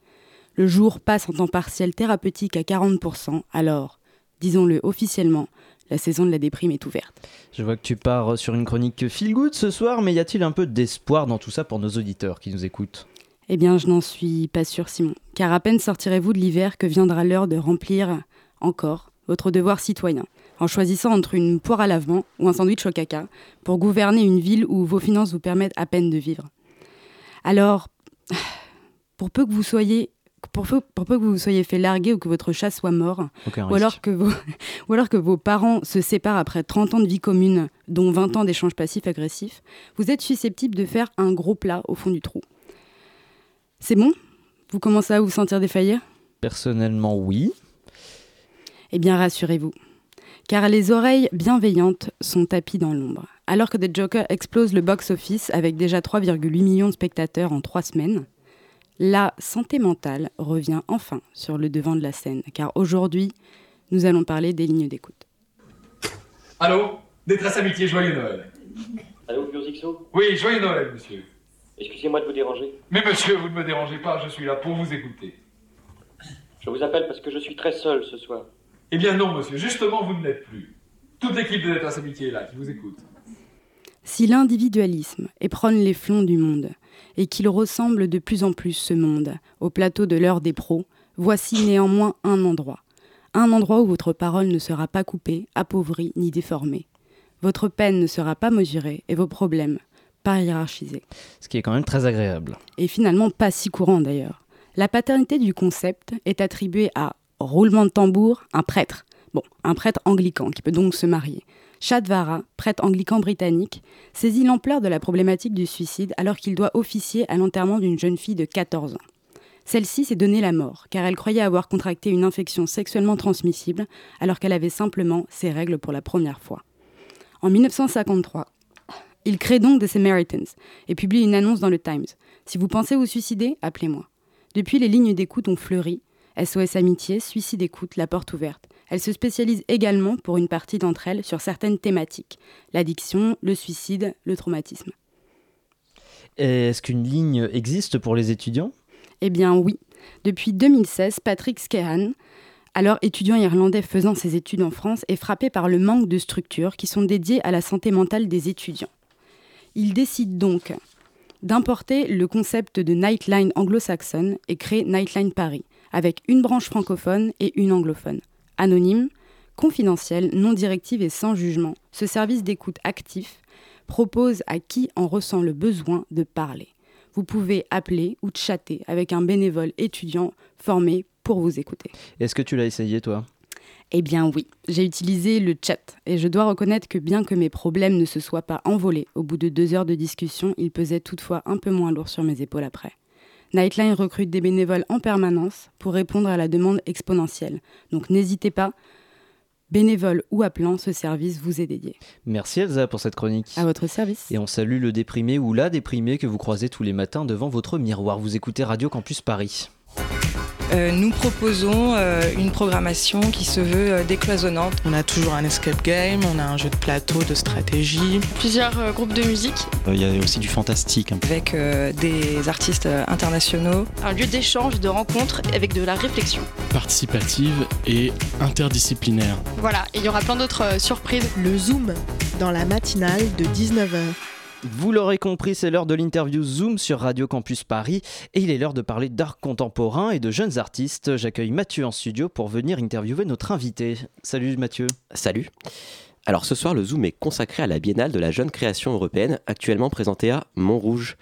Le jour passe en temps partiel thérapeutique à 40%, alors, disons-le officiellement, la saison de la déprime est ouverte. Je vois que tu pars sur une chronique feel good ce soir, mais y a-t-il un peu d'espoir dans tout ça pour nos auditeurs qui nous écoutent? Eh bien, je n'en suis pas sûr, Simon, car à peine sortirez-vous de l'hiver que viendra l'heure de remplir encore votre devoir citoyen, en choisissant entre une poire à lavement ou un sandwich au caca, pour gouverner une ville où vos finances vous permettent à peine de vivre. Alors, pour peu que vous soyez pour peu, pour peu que vous soyez fait larguer ou que votre chat soit mort, ou alors, que vos, ou alors que vos parents se séparent après 30 ans de vie commune, dont 20 ans d'échanges passifs-agressifs, vous êtes susceptible de faire un gros plat au fond du trou. C'est bon? Vous commencez à vous sentir défaillir? Personnellement, oui. Eh bien, rassurez-vous. Car les oreilles bienveillantes sont tapies dans l'ombre. Alors que The Joker explose le box-office avec déjà 3,8 millions de spectateurs en trois semaines, la santé mentale revient enfin sur le devant de la scène, car aujourd'hui, nous allons parler des lignes d'écoute. Allô? Détresse amitié, joyeux Noël. Allô, Biosixo Oui, joyeux Noël, monsieur. Excusez-moi de vous déranger. Mais monsieur, vous ne me dérangez pas, je suis là pour vous écouter. Je vous appelle parce que je suis très seul ce soir. Eh bien non, monsieur, justement, vous ne l'êtes plus. Toute l'équipe de Détresse amitié est là, qui vous écoute. Si l'individualisme éprône les flancs du monde, et qu'il ressemble de plus en plus ce monde au plateau de l'heure des pros, voici néanmoins un endroit. Un endroit où votre parole ne sera pas coupée, appauvrie ni déformée. Votre peine ne sera pas mesurée et vos problèmes pas hiérarchisés. Ce qui est quand même très agréable. Et finalement pas si courant d'ailleurs. La paternité du concept est attribuée à roulement de tambour, un prêtre. Bon, un prêtre anglican qui peut donc se marier. Chadvara, prêtre anglican britannique, saisit l'ampleur de la problématique du suicide alors qu'il doit officier à l'enterrement d'une jeune fille de 14 ans. Celle-ci s'est donnée la mort car elle croyait avoir contracté une infection sexuellement transmissible alors qu'elle avait simplement ses règles pour la première fois. En 1953, il crée donc The Samaritans et publie une annonce dans le Times. Si vous pensez vous suicider, appelez-moi. Depuis, les lignes d'écoute ont fleuri. SOS Amitié, Suicide Écoute, la porte ouverte. Elle se spécialise également, pour une partie d'entre elles, sur certaines thématiques l'addiction, le suicide, le traumatisme. Est-ce qu'une ligne existe pour les étudiants? Eh bien oui. Depuis 2016, Patrick Skehan, alors étudiant irlandais faisant ses études en France, est frappé par le manque de structures qui sont dédiées à la santé mentale des étudiants. Il décide donc d'importer le concept de Nightline anglo-saxonne et crée Nightline Paris, avec une branche francophone et une anglophone. Anonyme, confidentiel, non directive et sans jugement, ce service d'écoute actif propose à qui en ressent le besoin de parler. Vous pouvez appeler ou chatter avec un bénévole étudiant formé pour vous écouter. Est-ce que tu l'as essayé toi? Eh bien oui, j'ai utilisé le chat et je dois reconnaître que bien que mes problèmes ne se soient pas envolés au bout de deux heures de discussion, ils pesaient toutefois un peu moins lourd sur mes épaules après. Nightline recrute des bénévoles en permanence pour répondre à la demande exponentielle. Donc n'hésitez pas, bénévole ou appelant, ce service vous est dédié. Merci Elsa pour cette chronique. À votre service. Et on salue le déprimé ou la déprimée que vous croisez tous les matins devant votre miroir. Vous écoutez Radio Campus Paris. Euh, nous proposons euh, une programmation qui se veut euh, décloisonnante. On a toujours un escape game, on a un jeu de plateau, de stratégie. Plusieurs groupes de musique. Il y a aussi du fantastique. Avec des artistes internationaux. Un lieu d'échange, de rencontre avec de la réflexion. Participative et interdisciplinaire. Voilà, et il y aura plein d'autres surprises. Le Zoom dans la matinale de 19h. Vous l'aurez compris, c'est l'heure de l'interview Zoom sur Radio Campus Paris et il est l'heure de parler d'art contemporain et de jeunes artistes. J'accueille Mathieu en studio pour venir interviewer notre invité. Salut Mathieu. Salut. Alors ce soir, le Zoom est consacré à la Biennale de la jeune création européenne, actuellement présentée à Montrouge.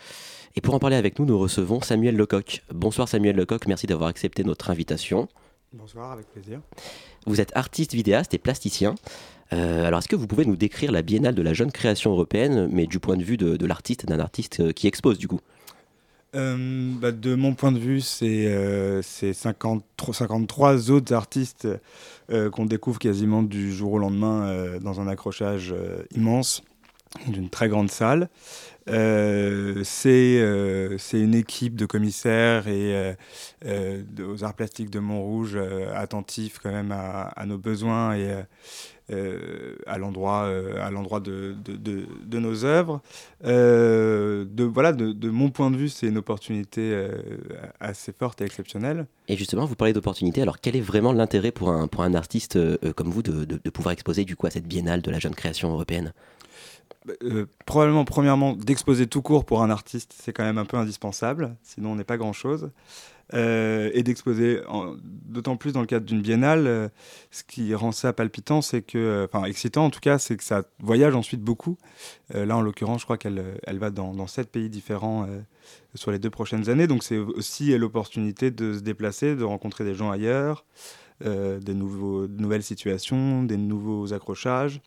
Et pour en parler avec nous, nous recevons Samuel Lecoq. Bonsoir Samuel Lecoq, merci d'avoir accepté notre invitation. Bonsoir, avec plaisir. Vous êtes artiste vidéaste et plasticien. Euh, alors, est-ce que vous pouvez nous décrire la Biennale de la jeune création européenne, mais du point de vue de, l'artiste, d'un artiste euh, qui expose du coup? Euh, bah, de mon point de vue, c'est 53 autres artistes qu'on découvre quasiment du jour au lendemain dans un accrochage immense d'une très grande salle. c'est une équipe de commissaires et aux arts plastiques de Montrouge attentifs quand même à, nos besoins et euh, à l'endroit euh, l'endroit de, de, de, nos œuvres. Euh, de, voilà, de, mon point de vue, c'est une opportunité assez forte et exceptionnelle. Et justement, vous parlez d'opportunité. Alors, quel est vraiment l'intérêt pour un, pour un artiste comme vous de, pouvoir exposer du coup à cette biennale de la jeune création européenne? Bah, probablement, premièrement, d'exposer tout court pour un artiste, c'est quand même un peu indispensable, sinon on n'est pas grand-chose. Euh, et d'exposer, d'autant plus dans le cadre d'une biennale, euh, ce qui rend ça palpitant, c'est que, euh, enfin excitant en tout cas, c'est que ça voyage ensuite beaucoup. là, en l'occurrence, je crois qu'elle elle va dans, sept pays différents sur les deux prochaines années, donc c'est aussi l'opportunité de se déplacer, de rencontrer des gens ailleurs, des nouveaux, de nouvelles situations, des nouveaux accrochages,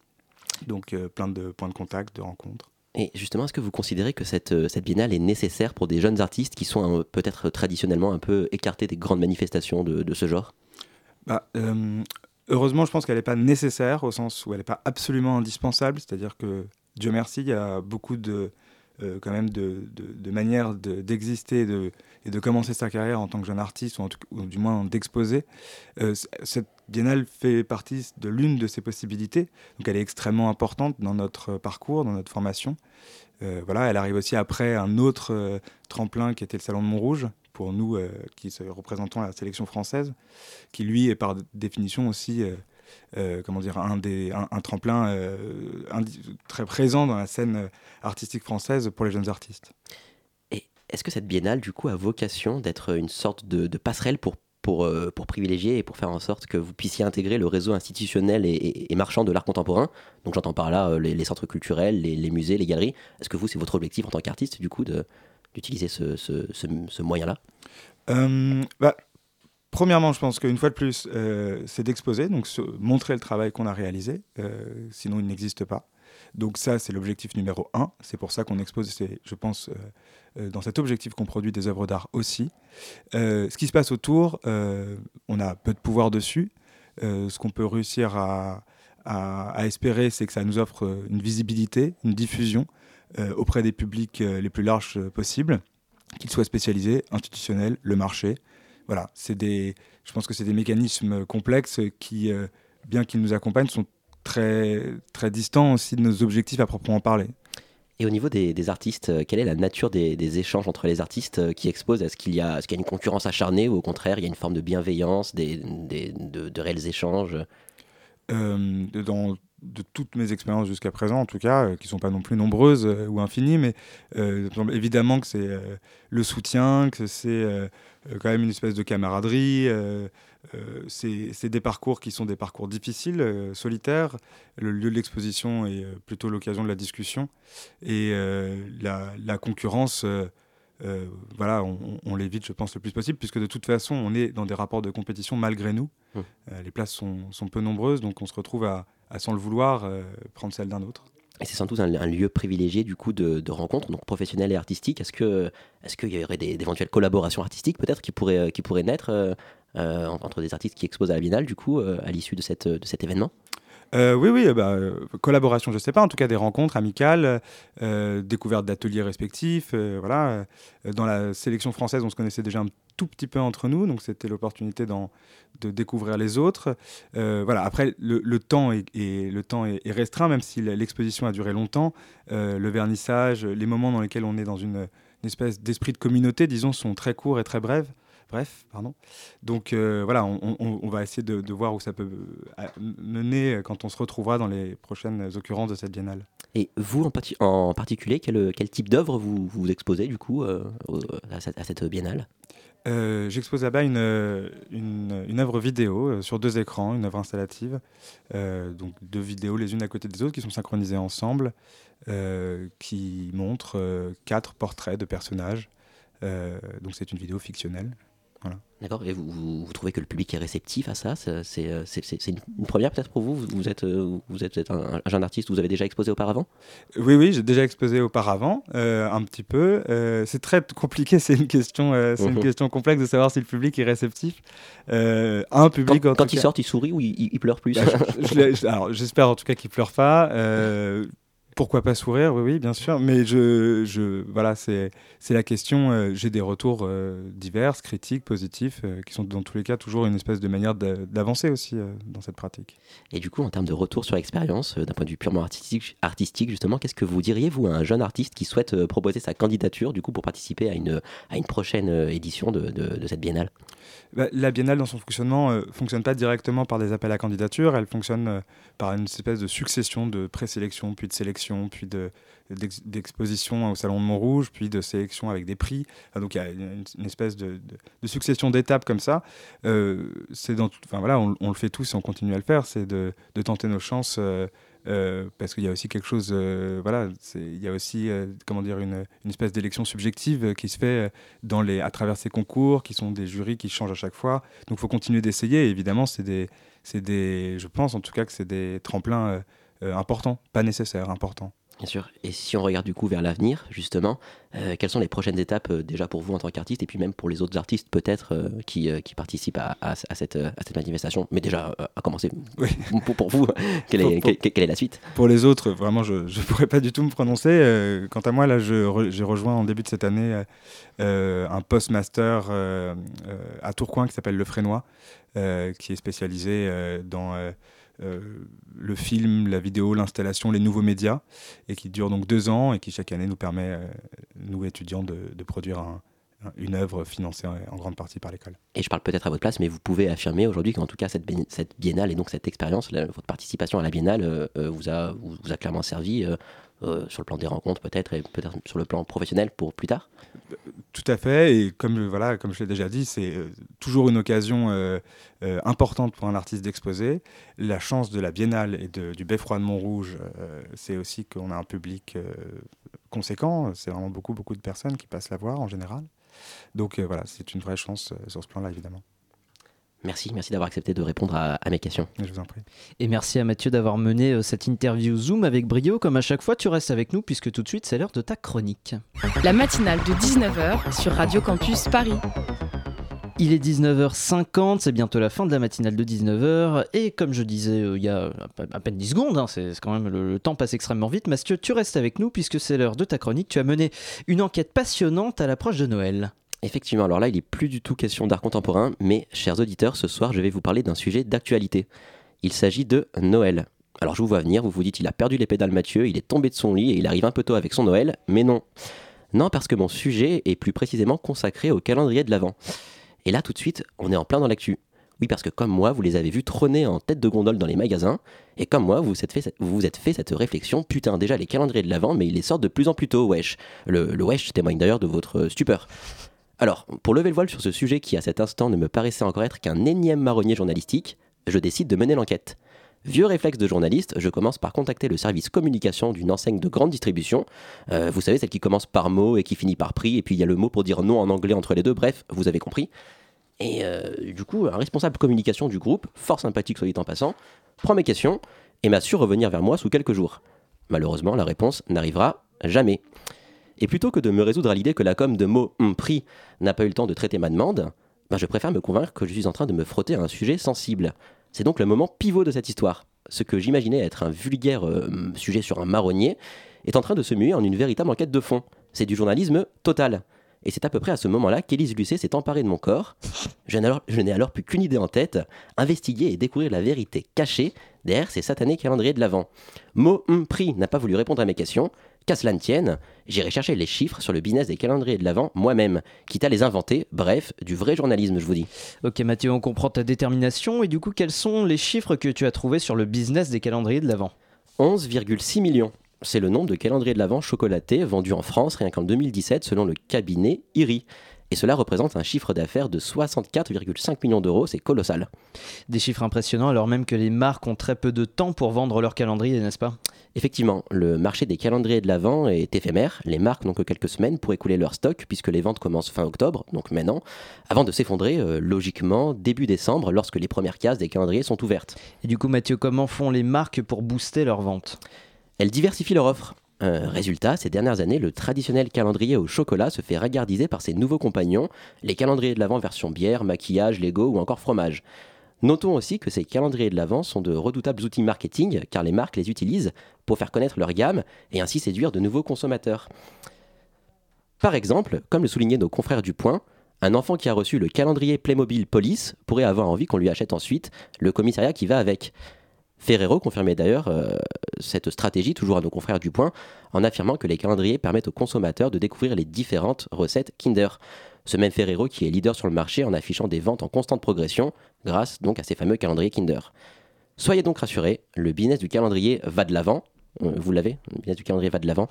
donc plein de points de contact, de rencontres. Et justement, est-ce que vous considérez que cette, euh, cette biennale est nécessaire pour des jeunes artistes qui sont peut-être traditionnellement un peu écartés des grandes manifestations de, de ce genre? Bah, euh, Heureusement, je pense qu'elle n'est pas nécessaire au sens où elle n'est pas absolument indispensable. C'est-à-dire que, Dieu merci, il y a beaucoup de, euh, quand même de, de, manières d'exister et de commencer sa carrière en tant que jeune artiste, ou, en tout, ou du moins d'exposer. cette biennale fait partie de l'une de ces possibilités. Donc elle est extrêmement importante dans notre parcours, dans notre formation. Euh, voilà, elle arrive aussi après un autre euh, tremplin qui était le Salon de Montrouge, pour nous euh, qui représentons la sélection française, qui lui est par définition aussi comment dire, un, des, un, tremplin très présent dans la scène artistique française pour les jeunes artistes. Est-ce que cette biennale, du coup, a vocation d'être une sorte de passerelle pour pour, euh, pour privilégier et pour faire en sorte que vous puissiez intégrer le réseau institutionnel et, marchand de l'art contemporain. Donc j'entends par là euh, les, centres culturels, les, musées, les galeries. Est-ce que vous, c'est votre objectif en tant qu'artiste, du coup, d'utiliser ce, moyen-là? Euh, bah, Premièrement, je pense qu'une fois de plus, c'est d'exposer, donc montrer le travail qu'on a réalisé, sinon il n'existe pas. Donc ça, c'est l'objectif numéro un. C'est pour ça qu'on expose, je pense, euh, euh, dans cet objectif qu'on produit des œuvres d'art aussi. Euh, ce qui se passe autour, on a peu de pouvoir dessus. ce qu'on peut réussir à, espérer, c'est que ça nous offre une visibilité, une diffusion auprès des publics les plus larges possibles, qu'ils soient spécialisés, institutionnels, le marché. Voilà, des, je pense que c'est des mécanismes complexes qui, bien qu'ils nous accompagnent, sont très, très distant aussi de nos objectifs à proprement parler. Et au niveau des, artistes, euh, quelle est la nature des, échanges entre les artistes euh, qui exposent? Est-ce qu'il y, a, est y a une concurrence acharnée ou au contraire il y a une forme de bienveillance, des, de, réels échanges? Euh, dans, de toutes mes expériences jusqu'à présent, en tout cas, qui ne sont pas non plus nombreuses ou infinies, mais évidemment que c'est le soutien, que c'est quand même une espèce de camaraderie. Euh, c'est des parcours qui sont des parcours difficiles, euh, solitaires. Le lieu de l'exposition est euh, plutôt l'occasion de la discussion. Et la, concurrence, voilà, on, l'évite, je pense, le plus possible, puisque de toute façon, on est dans des rapports de compétition malgré nous. Mmh. les places sont, peu nombreuses, donc on se retrouve à, sans le vouloir, prendre celle d'un autre. Et c'est sans doute un, lieu privilégié du coup de, rencontres, donc professionnelles et artistiques. Est-ce que est-ce qu'il y aurait d'éventuelles collaborations artistiques peut-être qui pourraient qui pourraient naître entre des artistes qui exposent à la Biennale, du coup, euh, à l'issue de, cette, de cet événement euh, oui, oui, bah, collaboration, je ne sais pas, en tout cas des rencontres amicales, découvertes d'ateliers respectifs. voilà. Dans la sélection française, on se connaissait déjà un tout petit peu entre nous, donc c'était l'opportunité de découvrir les autres. voilà. Après, le, temps, est, le temps est, restreint, même si l'exposition a duré longtemps. le vernissage, les moments dans lesquels on est dans une, une espèce d'esprit de communauté, disons, sont très courts et très brefs. Bref, pardon. Donc euh, voilà, on, va essayer de, voir où ça peut euh, mener quand on se retrouvera dans les prochaines occurrences de cette biennale. Et vous, en, en particulier, quel, quel type d'œuvre vous, vous exposez du coup euh, à, cette, à, cette, biennale? Euh, J'expose là-bas une, une, une, œuvre vidéo euh, sur deux écrans, une œuvre installative, euh, donc deux vidéos les unes à côté des autres qui sont synchronisées ensemble, euh, qui montrent quatre portraits de personnages. donc c'est une vidéo fictionnelle. Voilà. D'accord. Et vous, vous, trouvez que le public est réceptif à ça? C'est une première peut-être pour vous? Vous êtes, vous êtes un, un, jeune artiste, vous avez déjà exposé auparavant? Oui, oui, j'ai déjà exposé auparavant, euh, un petit peu. Euh, c'est très compliqué, c'est une, question, euh, c'est une question complexe de savoir si le public est réceptif. un public. Quand, quand il sort, il sourit ou il, il pleure plus? Bah, Alors j'espère en tout cas qu'il pleure pas. Pourquoi pas sourire Oui, oui, bien sûr. Mais je, je voilà, c'est la question. Euh, j'ai des retours euh, divers, critiques, positifs, euh, qui sont dans tous les cas toujours une espèce de manière d'avancer aussi dans cette pratique. Et du coup, en termes de retour sur expérience, d'un point de vue purement artistique, artistique justement, qu'est-ce que vous diriez, vous, à un jeune artiste qui souhaite proposer sa candidature, du coup, pour participer à une, à une prochaine édition de, de, de cette biennale? Bah, La biennale, dans son fonctionnement, ne fonctionne pas directement par des appels à candidature, elle fonctionne par une espèce de succession de présélection, puis de sélection puis d'exposition au Salon de Montrouge, puis de sélection avec des prix. donc il y a une, espèce de, succession d'étapes comme ça. Euh, dans, enfin voilà, on, le fait tous et on continue à le faire, c'est de, tenter nos chances. Euh, euh, parce qu'il y a aussi quelque chose, voilà, il y a aussi, comment dire, une, espèce d'élection subjective qui se fait dans les, à travers ces concours, qui sont des jurys qui changent à chaque fois. Donc, il faut continuer d'essayer. Évidemment, c'est des, des, je pense en tout cas que c'est des tremplins euh, important, pas nécessaire, important. Bien sûr. Et si on regarde du coup vers l'avenir, justement, euh, quelles sont les prochaines étapes euh, déjà pour vous en tant qu'artiste et puis même pour les autres artistes peut-être qui, qui, participent à, à, cette, à, cette, manifestation Mais déjà, à commencer, pour, pour, vous, quelle est, quelle, est, la suite? Pour les autres, vraiment, je ne pourrais pas du tout me prononcer. quant à moi, là, j'ai rejoint en début de cette année un postmaster à Tourcoing qui s'appelle Le Frénois, qui est spécialisé dans euh, le film, la vidéo, l'installation, les nouveaux médias, et qui dure donc deux ans et qui chaque année nous permet, euh, nous étudiants, de, produire une œuvre financée en, grande partie par l'école. Et je parle peut-être à votre place, mais vous pouvez affirmer aujourd'hui qu'en tout cas cette, biennale et donc cette expérience, votre participation à la biennale euh, vous, a, clairement servi euh, sur le plan des rencontres peut-être et peut-être sur le plan professionnel pour plus tard Tout à fait, et comme, voilà, comme je l'ai déjà dit, c'est euh, toujours une occasion euh, importante pour un artiste d'exposer. La chance de la Biennale et du Beffroi de Montrouge, c'est aussi qu'on a un public conséquent, c'est vraiment beaucoup, beaucoup de personnes qui passent la voir en général. Donc voilà, c'est une vraie chance sur ce plan-là, évidemment. Merci, merci d'avoir accepté de répondre à, mes questions. Je vous en prie. Et merci à Mathieu d'avoir mené euh, cette interview Zoom avec brio. Comme à chaque fois, tu restes avec nous puisque tout de suite, c'est l'heure de ta chronique. La matinale de 19h sur Radio Campus Paris. Il est 19h50, c'est bientôt la fin de la matinale de 19h, et comme je disais euh, il y a à peine 10 secondes, hein, c'est quand même le, le, temps passe extrêmement vite, Mathieu, tu restes avec nous puisque c'est l'heure de ta chronique, tu as mené une enquête passionnante à l'approche de Noël. Effectivement, alors là, il n'est plus du tout question d'art contemporain, mais chers auditeurs, ce soir, je vais vous parler d'un sujet d'actualité. Il s'agit de Noël. Alors je vous vois venir, vous vous dites, il a perdu les pédales Mathieu, il est tombé de son lit et il arrive un peu tôt avec son Noël, mais non. Non, parce que mon sujet est plus précisément consacré au calendrier de l'Avent. Et là, tout de suite, on est en plein dans l'actu. Oui, parce que comme moi, vous les avez vus trôner en tête de gondole dans les magasins, et comme moi, vous vous êtes fait, vous êtes fait cette réflexion, putain, déjà les calendriers de l'Avent, mais ils les sortent de plus en plus tôt, wesh. Le, le wesh témoigne d'ailleurs de votre stupeur. Alors, pour lever le voile sur ce sujet qui à cet instant ne me paraissait encore être qu'un énième marronnier journalistique, je décide de mener l'enquête. Vieux réflexe de journaliste, je commence par contacter le service communication d'une enseigne de grande distribution. Euh, vous savez, celle qui commence par mot et qui finit par prix, et puis il y a le mot pour dire non en anglais entre les deux, bref, vous avez compris. Et euh, du coup, un responsable communication du groupe, fort sympathique soit dit en passant, prend mes questions et m'a su revenir vers moi sous quelques jours. Malheureusement, la réponse n'arrivera jamais. Et plutôt que de me résoudre à l'idée que la com de mots prix n'a pas eu le temps de traiter ma demande, ben je préfère me convaincre que je suis en train de me frotter à un sujet sensible. C'est donc le moment pivot de cette histoire. Ce que j'imaginais être un vulgaire euh, sujet sur un marronnier est en train de se muer en une véritable enquête de fond. C'est du journalisme total. Et c'est à peu près à ce moment-là qu'Élise Lucet s'est emparée de mon corps. Je n'ai alors, alors, plus qu'une idée en tête, investiguer et découvrir la vérité cachée derrière ces satanés calendriers de l'Avent. Mot hum, prix n'a pas voulu répondre à mes questions, Qu'à cela ne tienne, j'irai chercher les chiffres sur le business des calendriers de l'Avent moi-même, quitte à les inventer, bref, du vrai journalisme, je vous dis. Ok Mathieu, on comprend ta détermination, et du coup, quels sont les chiffres que tu as trouvés sur le business des calendriers de l'Avent 11,6 millions. c'est le nombre de calendriers de l'Avent chocolatés vendus en France rien qu'en 2017 selon le cabinet IRI. Et cela représente un chiffre d'affaires de 64,5 millions d'euros, c'est colossal. Des chiffres impressionnants alors même que les marques ont très peu de temps pour vendre leur calendrier, n'est-ce pas? Effectivement, le marché des calendriers de l'Avent est éphémère. Les marques n'ont que quelques semaines pour écouler leur stock puisque les ventes commencent fin octobre, donc maintenant, avant de s'effondrer euh, logiquement début décembre lorsque les premières cases des calendriers sont ouvertes. Et du coup Mathieu, comment font les marques pour booster leurs ventes? Elles diversifient leur offre. Euh, résultat, ces dernières années, le traditionnel calendrier au chocolat se fait ragardiser par ses nouveaux compagnons, les calendriers de l'Avent version bière, maquillage, Lego ou encore fromage. Notons aussi que ces calendriers de l'Avent sont de redoutables outils marketing car les marques les utilisent pour faire connaître leur gamme et ainsi séduire de nouveaux consommateurs. Par exemple, comme le soulignaient nos confrères du Point, un enfant qui a reçu le calendrier Playmobil Police pourrait avoir envie qu'on lui achète ensuite le commissariat qui va avec. Ferrero confirmait d'ailleurs euh, cette stratégie, toujours à nos confrères du Point, en affirmant que les calendriers permettent aux consommateurs de découvrir les différentes recettes Kinder. Ce même Ferrero qui est leader sur le marché en affichant des ventes en constante progression, grâce donc à ces fameux calendriers Kinder. Soyez donc rassurés, le business du calendrier va de l'avant. Euh, Vous l'avez, le business du calendrier va de l'avant.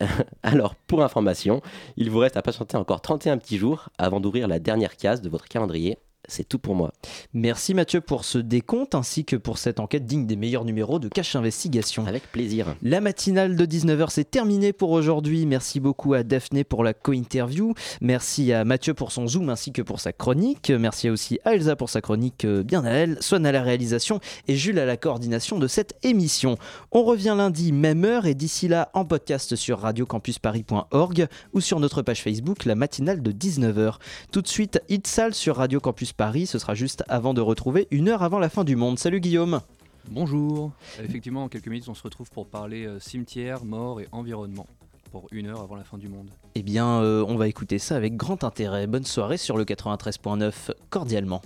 Alors, pour information, il vous reste à patienter encore 31 petits jours avant d'ouvrir la dernière case de votre calendrier c'est tout pour moi. Merci Mathieu pour ce décompte ainsi que pour cette enquête digne des meilleurs numéros de Cache Investigation. Avec plaisir. La matinale de 19h c'est terminé pour aujourd'hui. Merci beaucoup à Daphné pour la co-interview. Merci à Mathieu pour son zoom ainsi que pour sa chronique. Merci aussi à Elsa pour sa chronique bien à elle, Swan à la réalisation et Jules à la coordination de cette émission. On revient lundi même heure et d'ici là en podcast sur radiocampusparis.org ou sur notre page Facebook la matinale de 19h. Tout de suite Itzal sur Radio Campus Paris, ce sera juste avant de retrouver une heure avant la fin du monde. Salut Guillaume Bonjour Effectivement, dans quelques minutes, on se retrouve pour parler euh, cimetière, mort et environnement, pour une heure avant la fin du monde. Eh bien, euh, on va écouter ça avec grand intérêt. Bonne soirée sur le 93.9, cordialement.